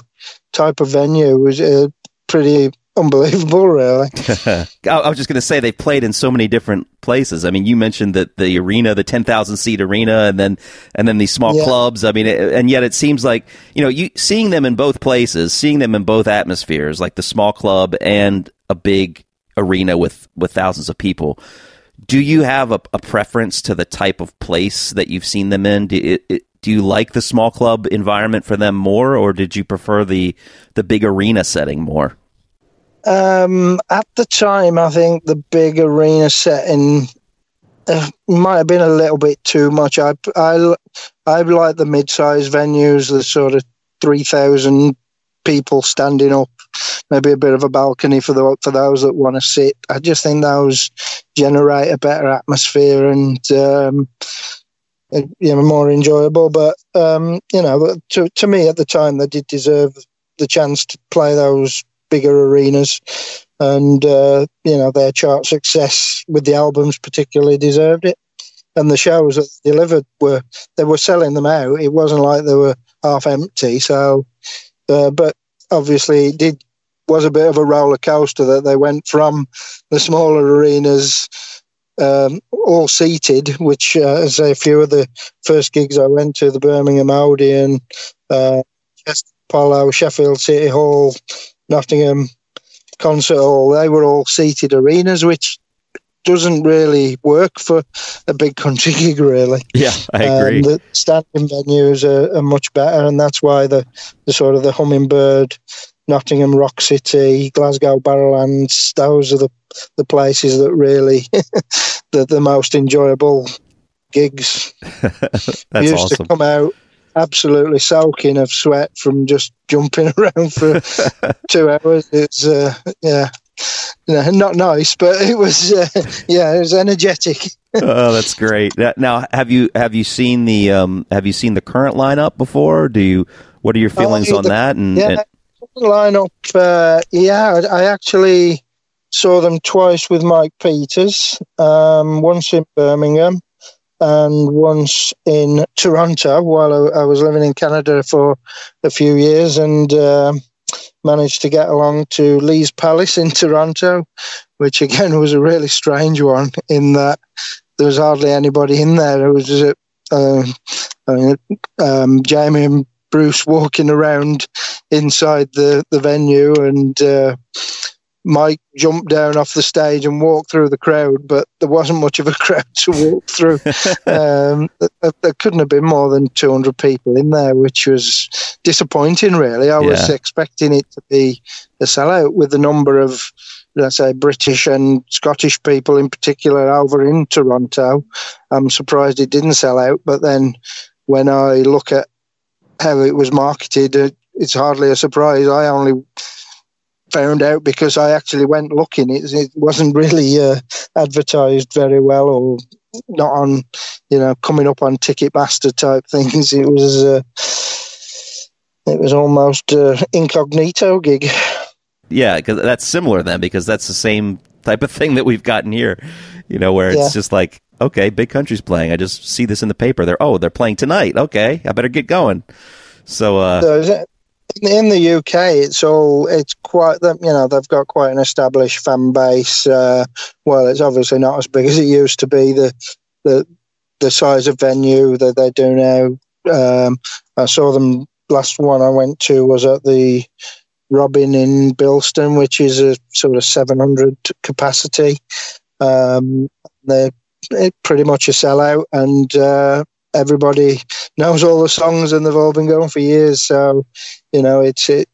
type of venue was uh, pretty unbelievable, really. <laughs> I was just going to say they've played in so many different places. I mean, you mentioned that the arena, the ten thousand seat arena, and then and then these small Yeah. clubs. I mean, it, and yet it seems like you know, you seeing them in both places, seeing them in both atmospheres, like the small club and a big arena with with thousands of people. Do you have a, a preference to the type of place that you've seen them in? Do, it, it, do you like the small club environment for them more, or did you prefer the the big arena setting more? Um, at the time, I think the big arena setting uh, might have been a little bit too much. I I I like the mid-sized venues, the sort of three thousand people standing up, maybe a bit of a balcony for the for those that want to sit. I just think those generate a better atmosphere and um, uh, you know more enjoyable. But um, you know, to to me at the time, they did deserve the chance to play those bigger arenas, and uh, you know their chart success with the albums particularly deserved it. And the shows that delivered were they were selling them out. It wasn't like they were half empty. So, uh, but obviously it did was a bit of a roller coaster that they went from the smaller arenas um, all seated, which, uh, as a few of the first gigs I went to, the Birmingham Odeon, uh, Apollo, Sheffield City Hall, Nottingham Concert Hall, they were all seated arenas, which doesn't really work for a big country <laughs> gig, really. Yeah, I agree. Um, the standing venues are, are much better, and that's why the, the sort of the Hummingbird, Nottingham Rock City, Glasgow Barrowlands, those are the, the places that really <laughs> the, the most enjoyable gigs. <laughs> That's used awesome. to come out absolutely soaking of sweat from just <laughs> jumping around for <laughs> two hours. It's uh, yeah, no, not nice, but it was uh, yeah, it was energetic. oh, <laughs> that's great. Now, have you have you seen the um have you seen the current lineup before? Do you what are your feelings Oh, on the- that? And, yeah, and lineup. Uh, yeah, I I actually saw them twice with Mike Peters. Um, once in Birmingham and once in Toronto while I, I was living in Canada for a few years, and um managed to get along to Lee's Palace in Toronto, which again was a really strange one in that there was hardly anybody in there. It was just, uh, uh, um, Jamie and Bruce walking around inside the, the venue and uh, Mike jumped down off the stage and walked through the crowd, but there wasn't much of a <laughs> crowd to walk through. <laughs> um, there, there couldn't have been more than 200 people in there, which was disappointing, really. I was expecting it to be a sellout with the number of, let's say, British and Scottish people in particular over in Toronto. I'm surprised it didn't sell out, but then when I look at how it was marketed, it, it's hardly a surprise. I only found out because I actually went looking. It, it wasn't really uh, advertised very well, or not on, you know, coming up on Ticketmaster type things. It was, uh, it was almost uh, incognito gig. yeah, because that's similar then because that's the same type of thing that we've gotten here. You know, where it's Yeah. just like okay, big country's playing. I just see this in the paper. They're oh, they're playing tonight. Okay, I better get going. So uh, So is it- in, the UK, it's all it's quite you know they've got quite an established fan base. Uh, well, it's obviously not as big as it used to be. The the the size of venue that they do now. Um, I saw them last one I went to was at the Robin in Bilston, which is a sort of 700 capacity. Um, they're pretty much a sellout, and uh, everybody knows all the songs, and they've all been going for years. So, you know, it's it,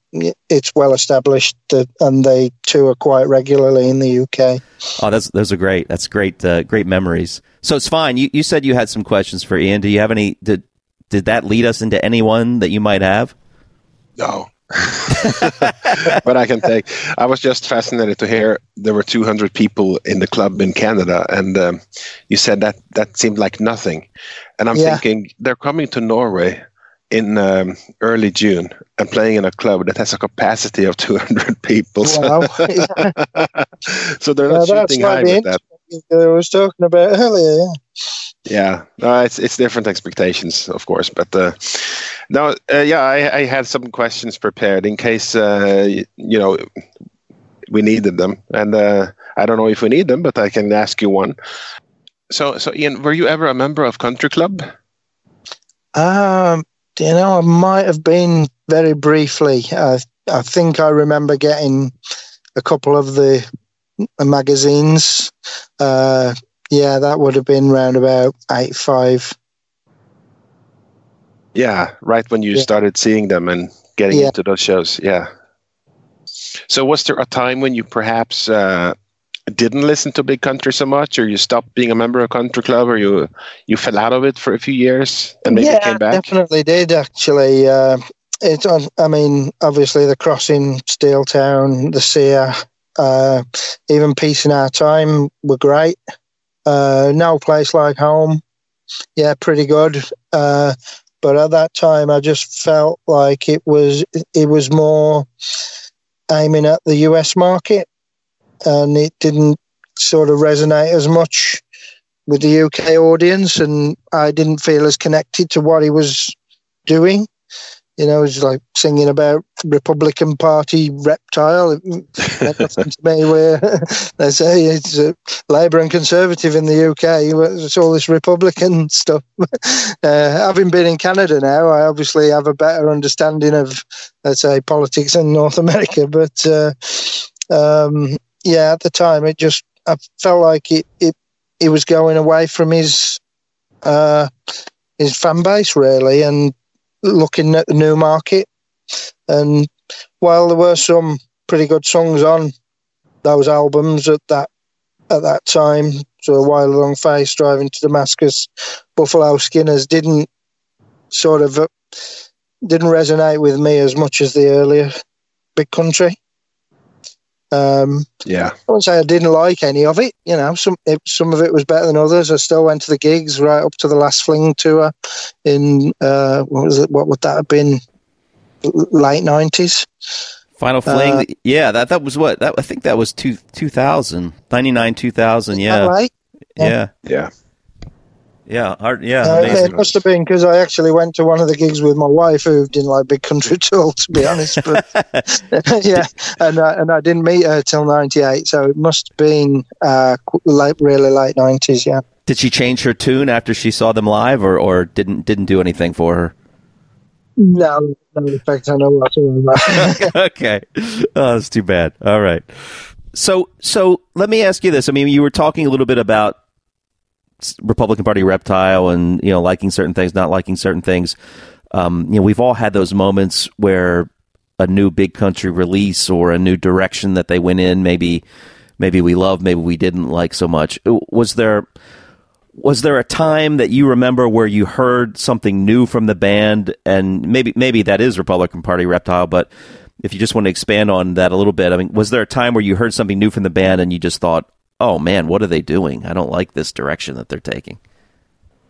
it's well established, that, and they tour quite regularly in the UK. oh, that's those are great. That's great. Uh, great memories. So Svein. You you said you had some questions for Iain. Do you have any? Did did that lead us into anyone that you might have? No. <laughs> but I can take. I was just fascinated to hear there were 200 people in the club in Canada, and um, you said that that seemed like nothing. And I'm Yeah. thinking they're coming to Norway in um, early June and playing in a club that has a capacity of <laughs> 200 people. So, Wow. <laughs> so they're not that's shooting high with that. I was talking about earlier. Yeah. Yeah, no, it's it's different expectations, of course. But uh, no, uh, yeah, I, I had some questions prepared in case uh, you know we needed them, and uh, I don't know if we need them, but I can ask you one. So, so Iain, were you ever a member of Country Club? Um, do you know, I might have been very briefly. I I think I remember getting a couple of the magazines. Uh, yeah, that would have been round about eight five. Yeah, right when you Yeah. started seeing them and getting Yeah. into those shows. Yeah. So, was there a time when you perhaps uh, didn't listen to Big Country so much, or you stopped being a member of Country Club, or you you fell out of it for a few years and maybe yeah, came back? Yeah definitely did actually. Uh. I mean, obviously the crossing, Steeltown, the Seer, uh, even Peace in Our Time were great. Uh, no place like home. Yeah, pretty good. Uh, but at that time, I just felt like it was it was more aiming at the US market, and it didn't sort of resonate as much with the UK audience, and I didn't feel as connected to what he was doing. You know, it's like singing about Republican Party reptile. It meant to me where <laughs> they say it's Labour and Conservative in the UK. It's all this Republican <laughs> stuff. <laughs> uh, having been in Canada now, I obviously have a better understanding of, let's say, politics in North America. But uh, um, yeah, at the time, it just I felt like it it, was going away from his uh, his fan base really, and looking at the new market. And while there were some pretty good songs on those albums at that at that time, so a while long face, driving to Damascus, Buffalo Skinners didn't sort of uh, didn't resonate with me as much as the earlier Big Country. Um, Yeah. I wouldn't say I didn't like any of it. You know, some it, some of it was better than others. I still went to the gigs right up to the last Fling tour in uh, what was it? What would that have been? Late nineties. Final Fling. Uh, yeah, that that was what that I think that was two, 2000, 99, 2000. Yeah, right? yeah, Yeah. yeah, hard, yeah. Uh, it must have been because I actually went to one of the gigs with my wife, who didn't like Big Country at all, to be <laughs> honest. But <laughs> yeah, and I, and I didn't meet her till '98, so it must have been uh, late, really late '90s. Yeah. Did she change her tune after she saw them live, or or didn't didn't do anything for her? No, no effect. I know what <laughs> okay. Oh, that's too bad. All right. So, so let me ask you this. I mean, you were talking a little bit about Republican Party reptile and, you know, liking certain things, not liking certain things. Um, you know, we've all had those moments where a new big country release or a new direction that they went in, maybe, maybe we loved, maybe we didn't like so much. Was there, was there a time that you remember where you heard something new from the band and maybe maybe that is Republican Party Reptile but if you just want to expand on that a little bit I mean was there a time where you heard something new from the band and you just thought oh man what are they doing I don't like this direction that they're taking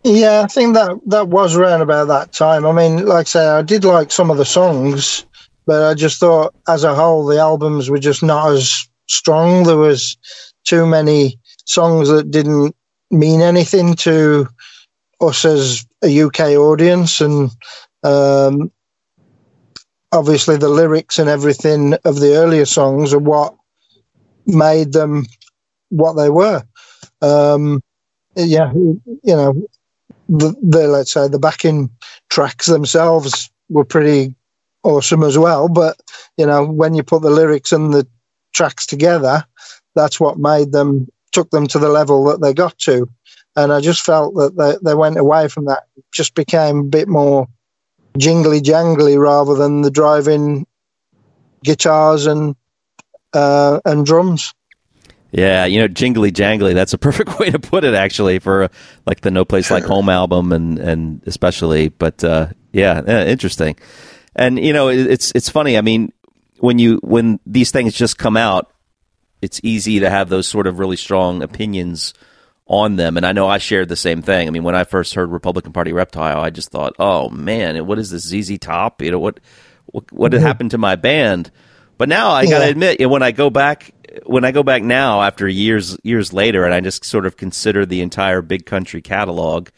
Yeah, I think that that was around about that time. I mean, like I say, I did like some of the songs, but I just thought as a whole the albums were just not as strong. There was too many songs that didn't mean anything to us as a UK audience, and um, obviously the lyrics and everything of the earlier songs are what made them what they were. Um, yeah, you know, the, the let's say the backing tracks themselves were pretty awesome as well. But you know, when you put the lyrics and the tracks together, that's what made them took them to the level that they got to. And I just felt that they, they went away from that, just became a bit more jingly jangly rather than the driving guitars and uh, and drums. Yeah you know jingly jangly that's a <laughs> perfect way to put it actually for like the No Place Like Home <laughs> album and and especially but uh, yeah eh, interesting and you know it, it's it's funny I mean when you when these things just come out it's easy to have those sort of really strong opinions on them. And I know I shared the same thing. I mean, when I first heard Republican Party Reptile, I just thought, "Oh man, what is this ZZ Top? You know what what what had happened to my band?" But now I got to admit, you know, when I go back when I go back now after years years later, and I just sort of consider the entire Big Country catalog,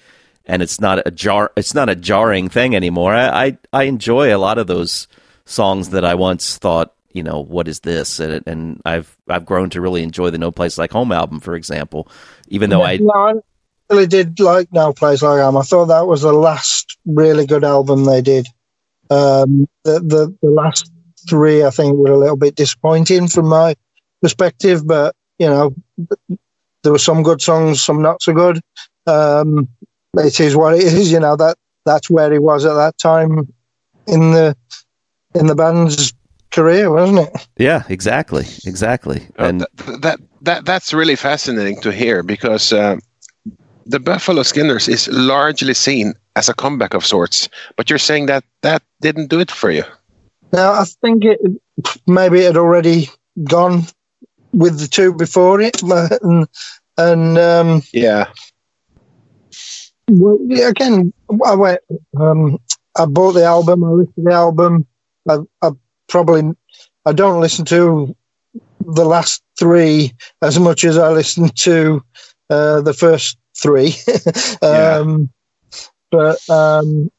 and it's not a jar it's not a jarring thing anymore. I I, I enjoy a lot of those songs that I once thought you know what is this and, and I've I've grown to really enjoy the No Place Like Home album for example even though I I really did like No Place Like Home. I thought that was the last really good album they did. Um, the, the the last three, I think, were a little bit disappointing from my perspective. But you know, there were some good songs, some not so good. Um, it is what it is. You know that that's where he was at that time in the in the band's career, wasn't it? yeah exactly exactly Uh, and th- that that that's really fascinating to hear because uh, the Buffalo Skinners is largely seen as a comeback of sorts, but you're saying that that didn't do it for you. Now, I think it maybe it had already gone with the two before it, and, and um, Yeah. well, again, I went. Um, I bought the album. I listened to the album. I, I probably I don't listen to the last three as much as I listened to uh, the first three. <laughs> um, But um,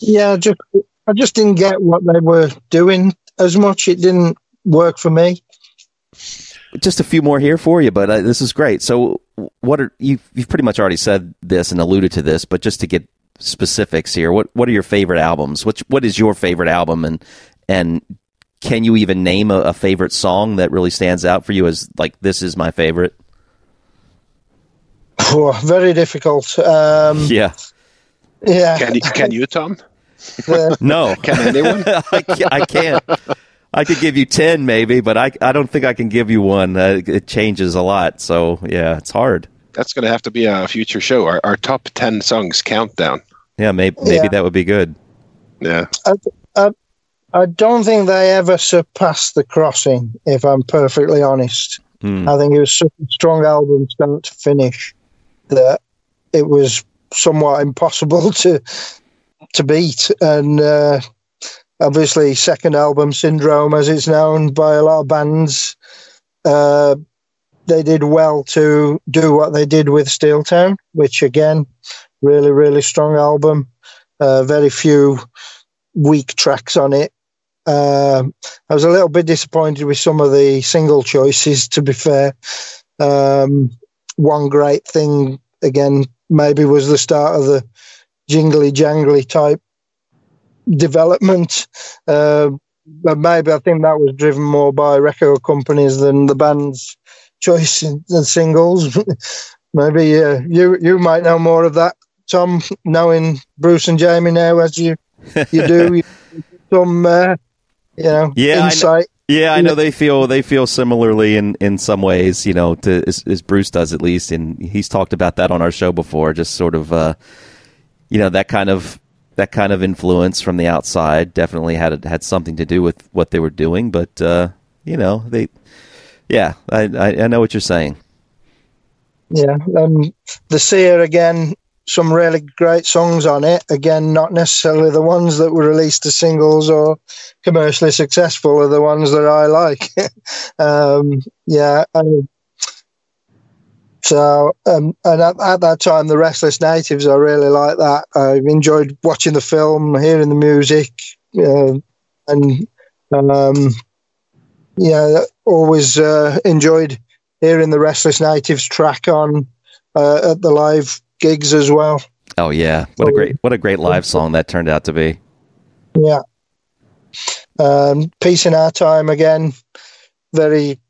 yeah, just I just didn't get what they were doing as much. It didn't work for me. Just a few more here for you, but uh, this is great. So, what are you? You've pretty much already said this and alluded to this, but just to get specifics here, what what are your favorite albums? What what is your favorite album, and and can you even name a, a favorite song that really stands out for you as like this is my favorite? Oh, very difficult. Um, Yeah. yeah. Can you, can you Tom? <laughs> Uh, No. Can anyone? I, <laughs> I can't. I could give you 10 maybe, but I, I don't think I can give you one. Uh, it changes a lot. So, yeah, it's hard. That's going to have to be a future show. Our, our top 10 songs countdown. Yeah, maybe, maybe Yeah. that would be good. Yeah. I, I, I don't think they ever surpassed the crossing. If I'm perfectly honest, Hmm. I think it was such a strong album start to finish that it was somewhat impossible <laughs> to to beat. And uh, obviously, second album syndrome, as it's known by a lot of bands, uh, they did well to do what they did with Steeltown, which again, really really strong album. Uh, very few weak tracks on it. Um, I was a little bit disappointed with some of the single choices, to be fair. Um, one great thing, again, maybe was the start of the jingly jangly type development. Uh, but maybe I think that was driven more by record companies than the band's choice in the singles. <laughs> maybe uh, you you might know more of that, Tom, knowing Bruce and Jamie now as you you do. <laughs> You, some uh, you know Yeah, I know- insight. Yeah, I know they feel they feel similarly in, in some ways, you know, to as, as Bruce does at least, and he's talked about that on our show before. Just sort of, uh, you know, that kind of that kind of influence from the outside definitely had had something to do with what they were doing. But uh, you know, they, yeah, I, I I know what you're saying. Yeah, um, the Seer again. Some really great songs on it. Again, not necessarily the ones that were released as singles or commercially successful are the ones that I like. <laughs> um, yeah. I, so, um, and at, at that time, the Restless Natives, I really like that. I enjoyed watching the film, hearing the music, uh, and um, yeah, always uh, enjoyed hearing the Restless Natives track on uh, at the live gigs as well. Oh yeah, what a great what a great live song that turned out to be. Yeah. Um, Peace in Our Time again. Very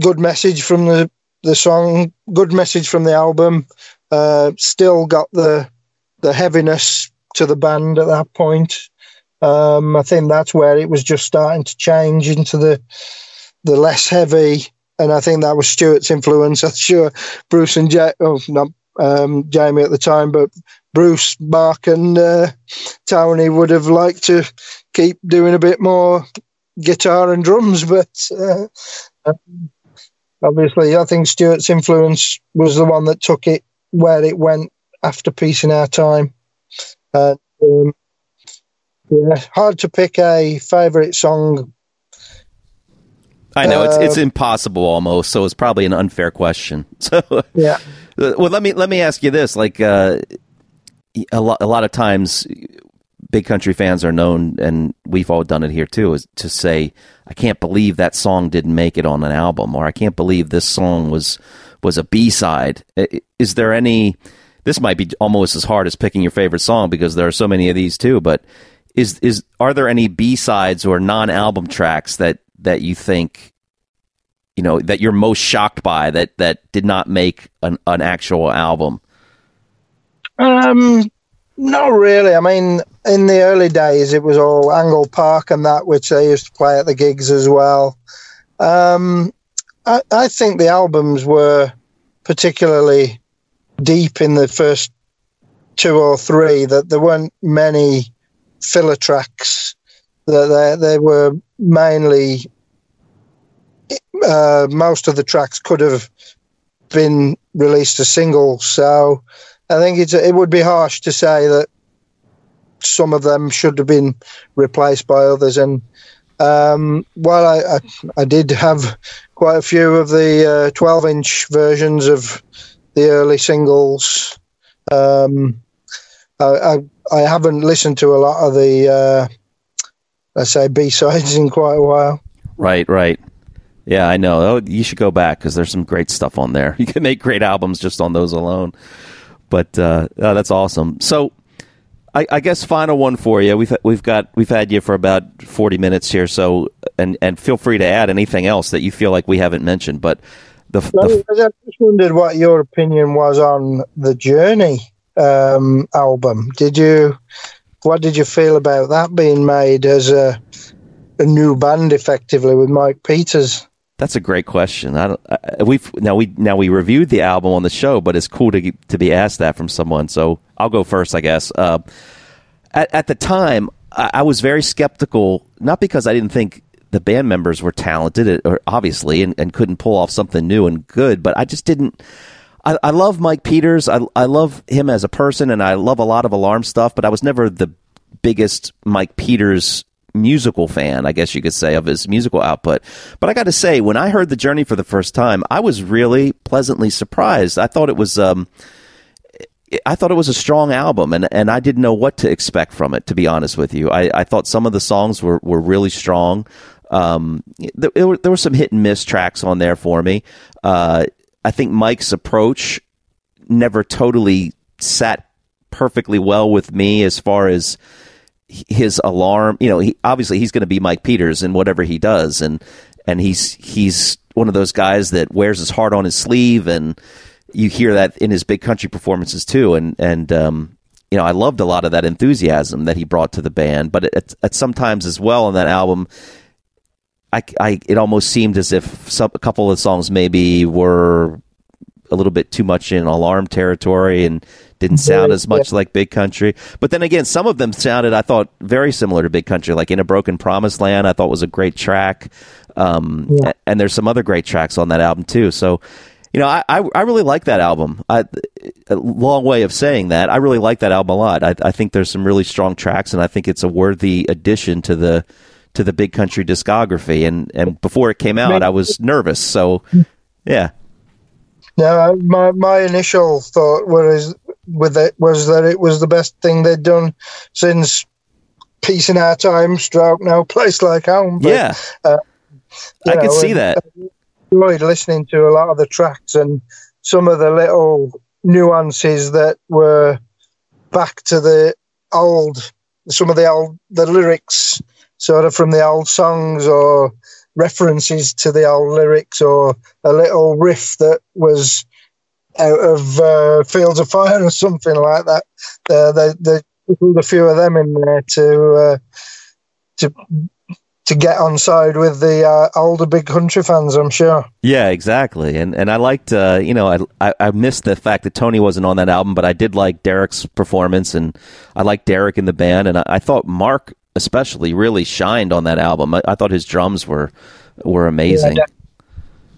good message from the, the song. Good message from the album. Uh, still got the the heaviness to the band at that point. Um, I think that's where it was just starting to change into the the less heavy, and I think that was Stuart's influence. <laughs> I'm sure Bruce and ja- oh, not um, Jamie at the time, but Bruce, Mark, and uh, Tony would have liked to keep doing a bit more guitar and drums, but uh, um, obviously, I think Stuart's influence was the one that took it where it went after Peace in Our Time. Uh, um, yeah, hard to pick a favourite song. I know it's it's Uh, impossible almost, so it's probably an unfair question. <laughs> So Yeah. <laughs> well, let me let me ask you this: like uh, a lot a lot of times, big country fans are known, and we've all done it here too, is to say, "I can't believe that song didn't make it on an album," or "I can't believe this song was was a B side." Is there any? This might be almost as hard as picking your favorite song because there are so many of these too. But is is are there any B sides or non album tracks that that you think you know that you're most shocked by that that did not make an, an actual album Um, not really. I mean, in the early days, it was all Angle Park and that, which they used to play at the gigs as well. Um, I, I think the albums were particularly deep in the first two or three. That there weren't many filler tracks. That they they were mainly uh, most of the tracks could have been released as singles. So I think it's it would be harsh to say that some of them should have been replaced by others. And um, while I, I I did have quite a few of the uh, 12 inch versions of the early singles. Um, I, I, I haven't listened to a lot of the, uh, let's say, B sides in quite a while. Right, right. Yeah, I know. Oh, you should go back because there's some great stuff on there. <laughs> You can make great albums just on those alone. But uh, oh, that's awesome. So, I, I, guess final one for you. We've we've got we've had you for about forty minutes here. So, and and feel free to add anything else that you feel like we haven't mentioned. But the, the I just wondered what your opinion was on the Journey um, album. Did you? What did you feel about that being made as a a new band, effectively, with Mike Peters? That's a great question. I I, we've now we now we reviewed the album on the show, but it's cool to to be asked that from someone. So I'll go first, I guess. Uh, at, at the time, I, I was very skeptical, not because I didn't think the band members were talented, or obviously, and, and couldn't pull off something new and good, but I just didn't. I, I love Mike Peters. I, I love him as a person, and I love a lot of alarm stuff. But I was never the biggest Mike Peters musical fan, I guess you could say, of his musical output. But I got to say, when I heard the Journey for the first time, I was really pleasantly surprised. I thought it was. Um, I thought it was a strong album, and, and I didn't know what to expect from it. To be honest with you, I, I thought some of the songs were, were really strong. Um, there, there, were some hit and miss tracks on there for me. Uh, I think Mike's approach never totally sat perfectly well with me as far as his alarm. You know, he, obviously he's going to be Mike Peters in whatever he does, and and he's he's one of those guys that wears his heart on his sleeve, and you hear that in his big country performances too. And and um, you know, I loved a lot of that enthusiasm that he brought to the band, but at, at sometimes as well on that album. I, I, it almost seemed as if some, a couple of songs maybe were a little bit too much in alarm territory and didn't sound as much like Big Country. But then again, some of them sounded, I thought, very similar to Big Country. Like In a Broken Promised Land, I thought was a great track. Um, yeah. And there's some other great tracks on that album too. So, you know, I, I, I really like that album. I, a long way of saying that. I really like that album a lot. I, I think there's some really strong tracks, and I think it's a worthy addition to the to the Big Country discography. And and before it came out, I was nervous. So, yeah. No, my my initial thought was with it was that it was the best thing they'd done since Peace in Our Time, Stroke No Place Like Home. But, yeah, uh, I could see that. I enjoyed listening to a lot of the tracks and some of the little nuances that were back to the old, some of the old the lyrics, sort of from the old songs or references to the old lyrics or a little riff that was out of uh, Fields of Fire or something like that. Uh, they they a few of them in there to uh, to to get on side with the uh, older big country fans. I'm sure. Yeah, exactly. And and I liked uh, you know I, I, I missed the fact that Tony wasn't on that album, but I did like Derek's performance, and I liked Derek in the band, and I, I thought Mark especially really shined on that album. I, I thought his drums were were amazing. Yeah,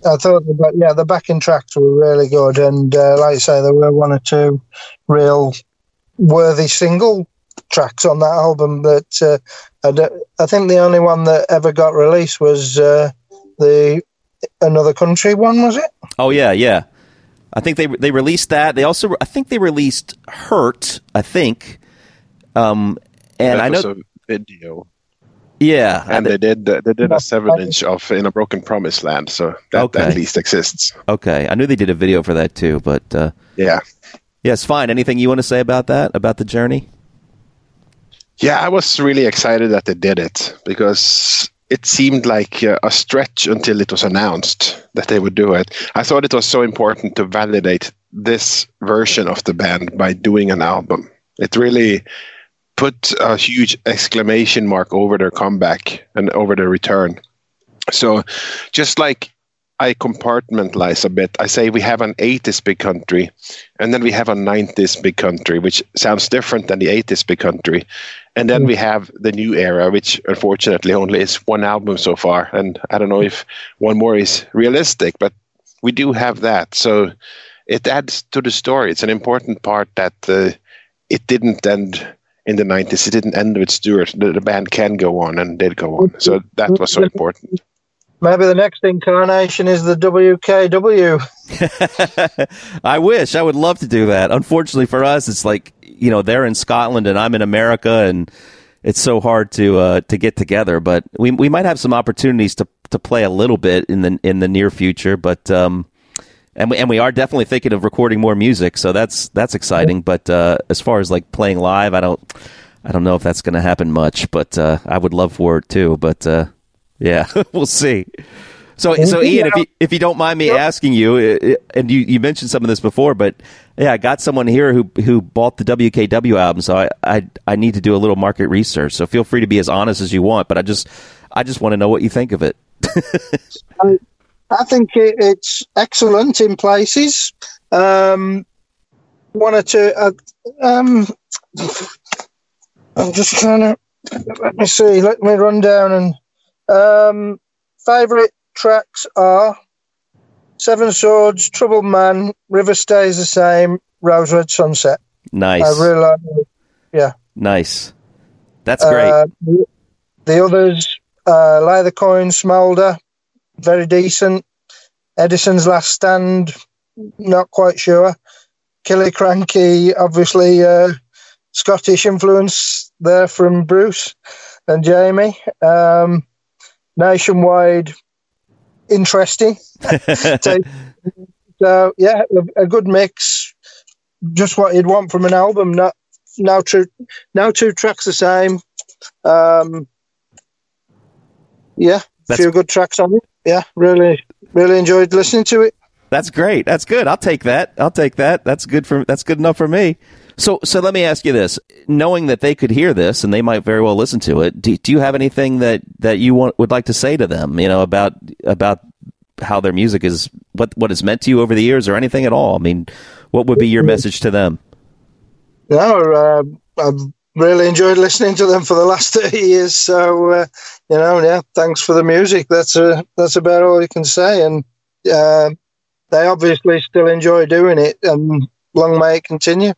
I thought, the, yeah, the backing tracks were really good, and uh, like I say, there were one or two real worthy single tracks on that album. But uh, I, I, think the only one that ever got released was uh, the another country one, was it? Oh yeah, yeah. I think they they released that. They also, I think they released "Hurt." I think, um, and I know video. Yeah, and they did they did a seven inch of in a broken promised land, so that okay. at least exists. Okay, I knew they did a video for that too, but uh, yeah, yeah, fine. Anything you want to say about that about the journey? Yeah, I was really excited that they did it because it seemed like a stretch until it was announced that they would do it. I thought it was so important to validate this version of the band by doing an album. It really put a huge exclamation mark over their comeback and over their return. So, just like I compartmentalize a bit, I say we have an 80s big country and then we have a 90s big country, which sounds different than the 80s big country. And then we have the new era, which unfortunately only is one album so far. And I don't know if one more is realistic, but we do have that. So it adds to the story. It's an important part that uh, it didn't end in the 90s. It didn't end with Stuart. The, the, band can go on and did go on. So that was so important. Maybe the next incarnation is the WKW. <laughs> I wish. I would love to do that. Unfortunately for us, it's like you know they're in Scotland and I'm in America, and it's so hard to uh, to get together. But we we might have some opportunities to to play a little bit in the in the near future. But um, and we and we are definitely thinking of recording more music, so that's that's exciting. But uh, as far as like playing live, I don't I don't know if that's going to happen much. But uh, I would love for it too. But uh, yeah, <laughs> we'll see. So, so Iain, if you if you don't mind me asking you, and you, you mentioned some of this before, but yeah, I got someone here who who bought the WKW album, so I, I I need to do a little market research. So feel free to be as honest as you want, but I just I just want to know what you think of it. I, <laughs> I think it, it's excellent in places. Um, one or two. Uh, um, I'm just trying to let me see. Let me run down and um, favorite tracks are Seven Swords, Troubled Man, River Stays the Same, Rose Red Sunset. Nice. I really like it. Yeah. Nice. That's great. Uh, the- the others, uh, Lay the Coin, Smolder, very decent. Edison's Last Stand, not quite sure. Killiecrankie, obviously uh, Scottish influence there from Bruce and Jamie. Um, nationwide, interesting. <laughs> so, so, yeah, a, a good mix. Just what you'd want from an album. Not no two, no two tracks the same. Um, yeah, a That's- few good tracks on it. Yeah, really, really enjoyed listening to it. That's great. That's good. I'll take that. I'll take that. That's good for that's good enough for me. So so let me ask you this: knowing that they could hear this and they might very well listen to it, do, do you have anything that that you want would like to say to them? You know about about how their music is what what it's meant to you over the years, or anything at all? I mean, what would be your message to them? No, uh, I've really enjoyed listening to them for the last <laughs> thirty years. So uh, you know, yeah, thanks for the music. That's uh, that's about all you can say. And uh, they obviously still enjoy doing it, and long may it continue.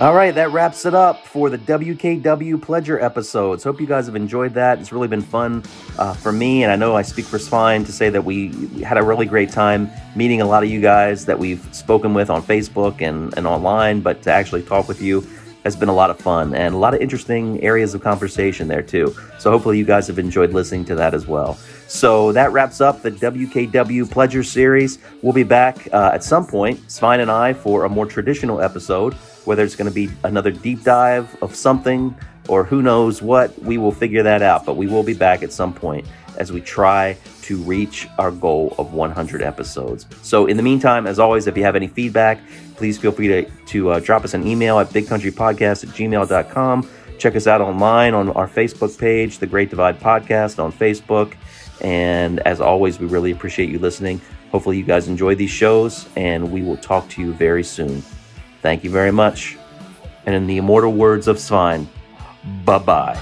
All right, that wraps it up for the WKW Pledger episodes. Hope you guys have enjoyed that. It's really been fun uh, for me, and I know I speak for Svein to say that we, we had a really great time meeting a lot of you guys that we've spoken with on Facebook and, and online, but to actually talk with you has been a lot of fun and a lot of interesting areas of conversation there, too. So hopefully you guys have enjoyed listening to that as well. So that wraps up the WKW Pledger series. We'll be back uh, at some point, Svein and I, for a more traditional episode whether it's going to be another deep dive of something or who knows what, we will figure that out. But we will be back at some point as we try to reach our goal of 100 episodes. So, in the meantime, as always, if you have any feedback, please feel free to, to uh, drop us an email at bigcountrypodcast at gmail.com. Check us out online on our Facebook page, The Great Divide Podcast on Facebook. And as always, we really appreciate you listening. Hopefully, you guys enjoy these shows, and we will talk to you very soon. Thank you very much. And in the immortal words of Svein, bye bye.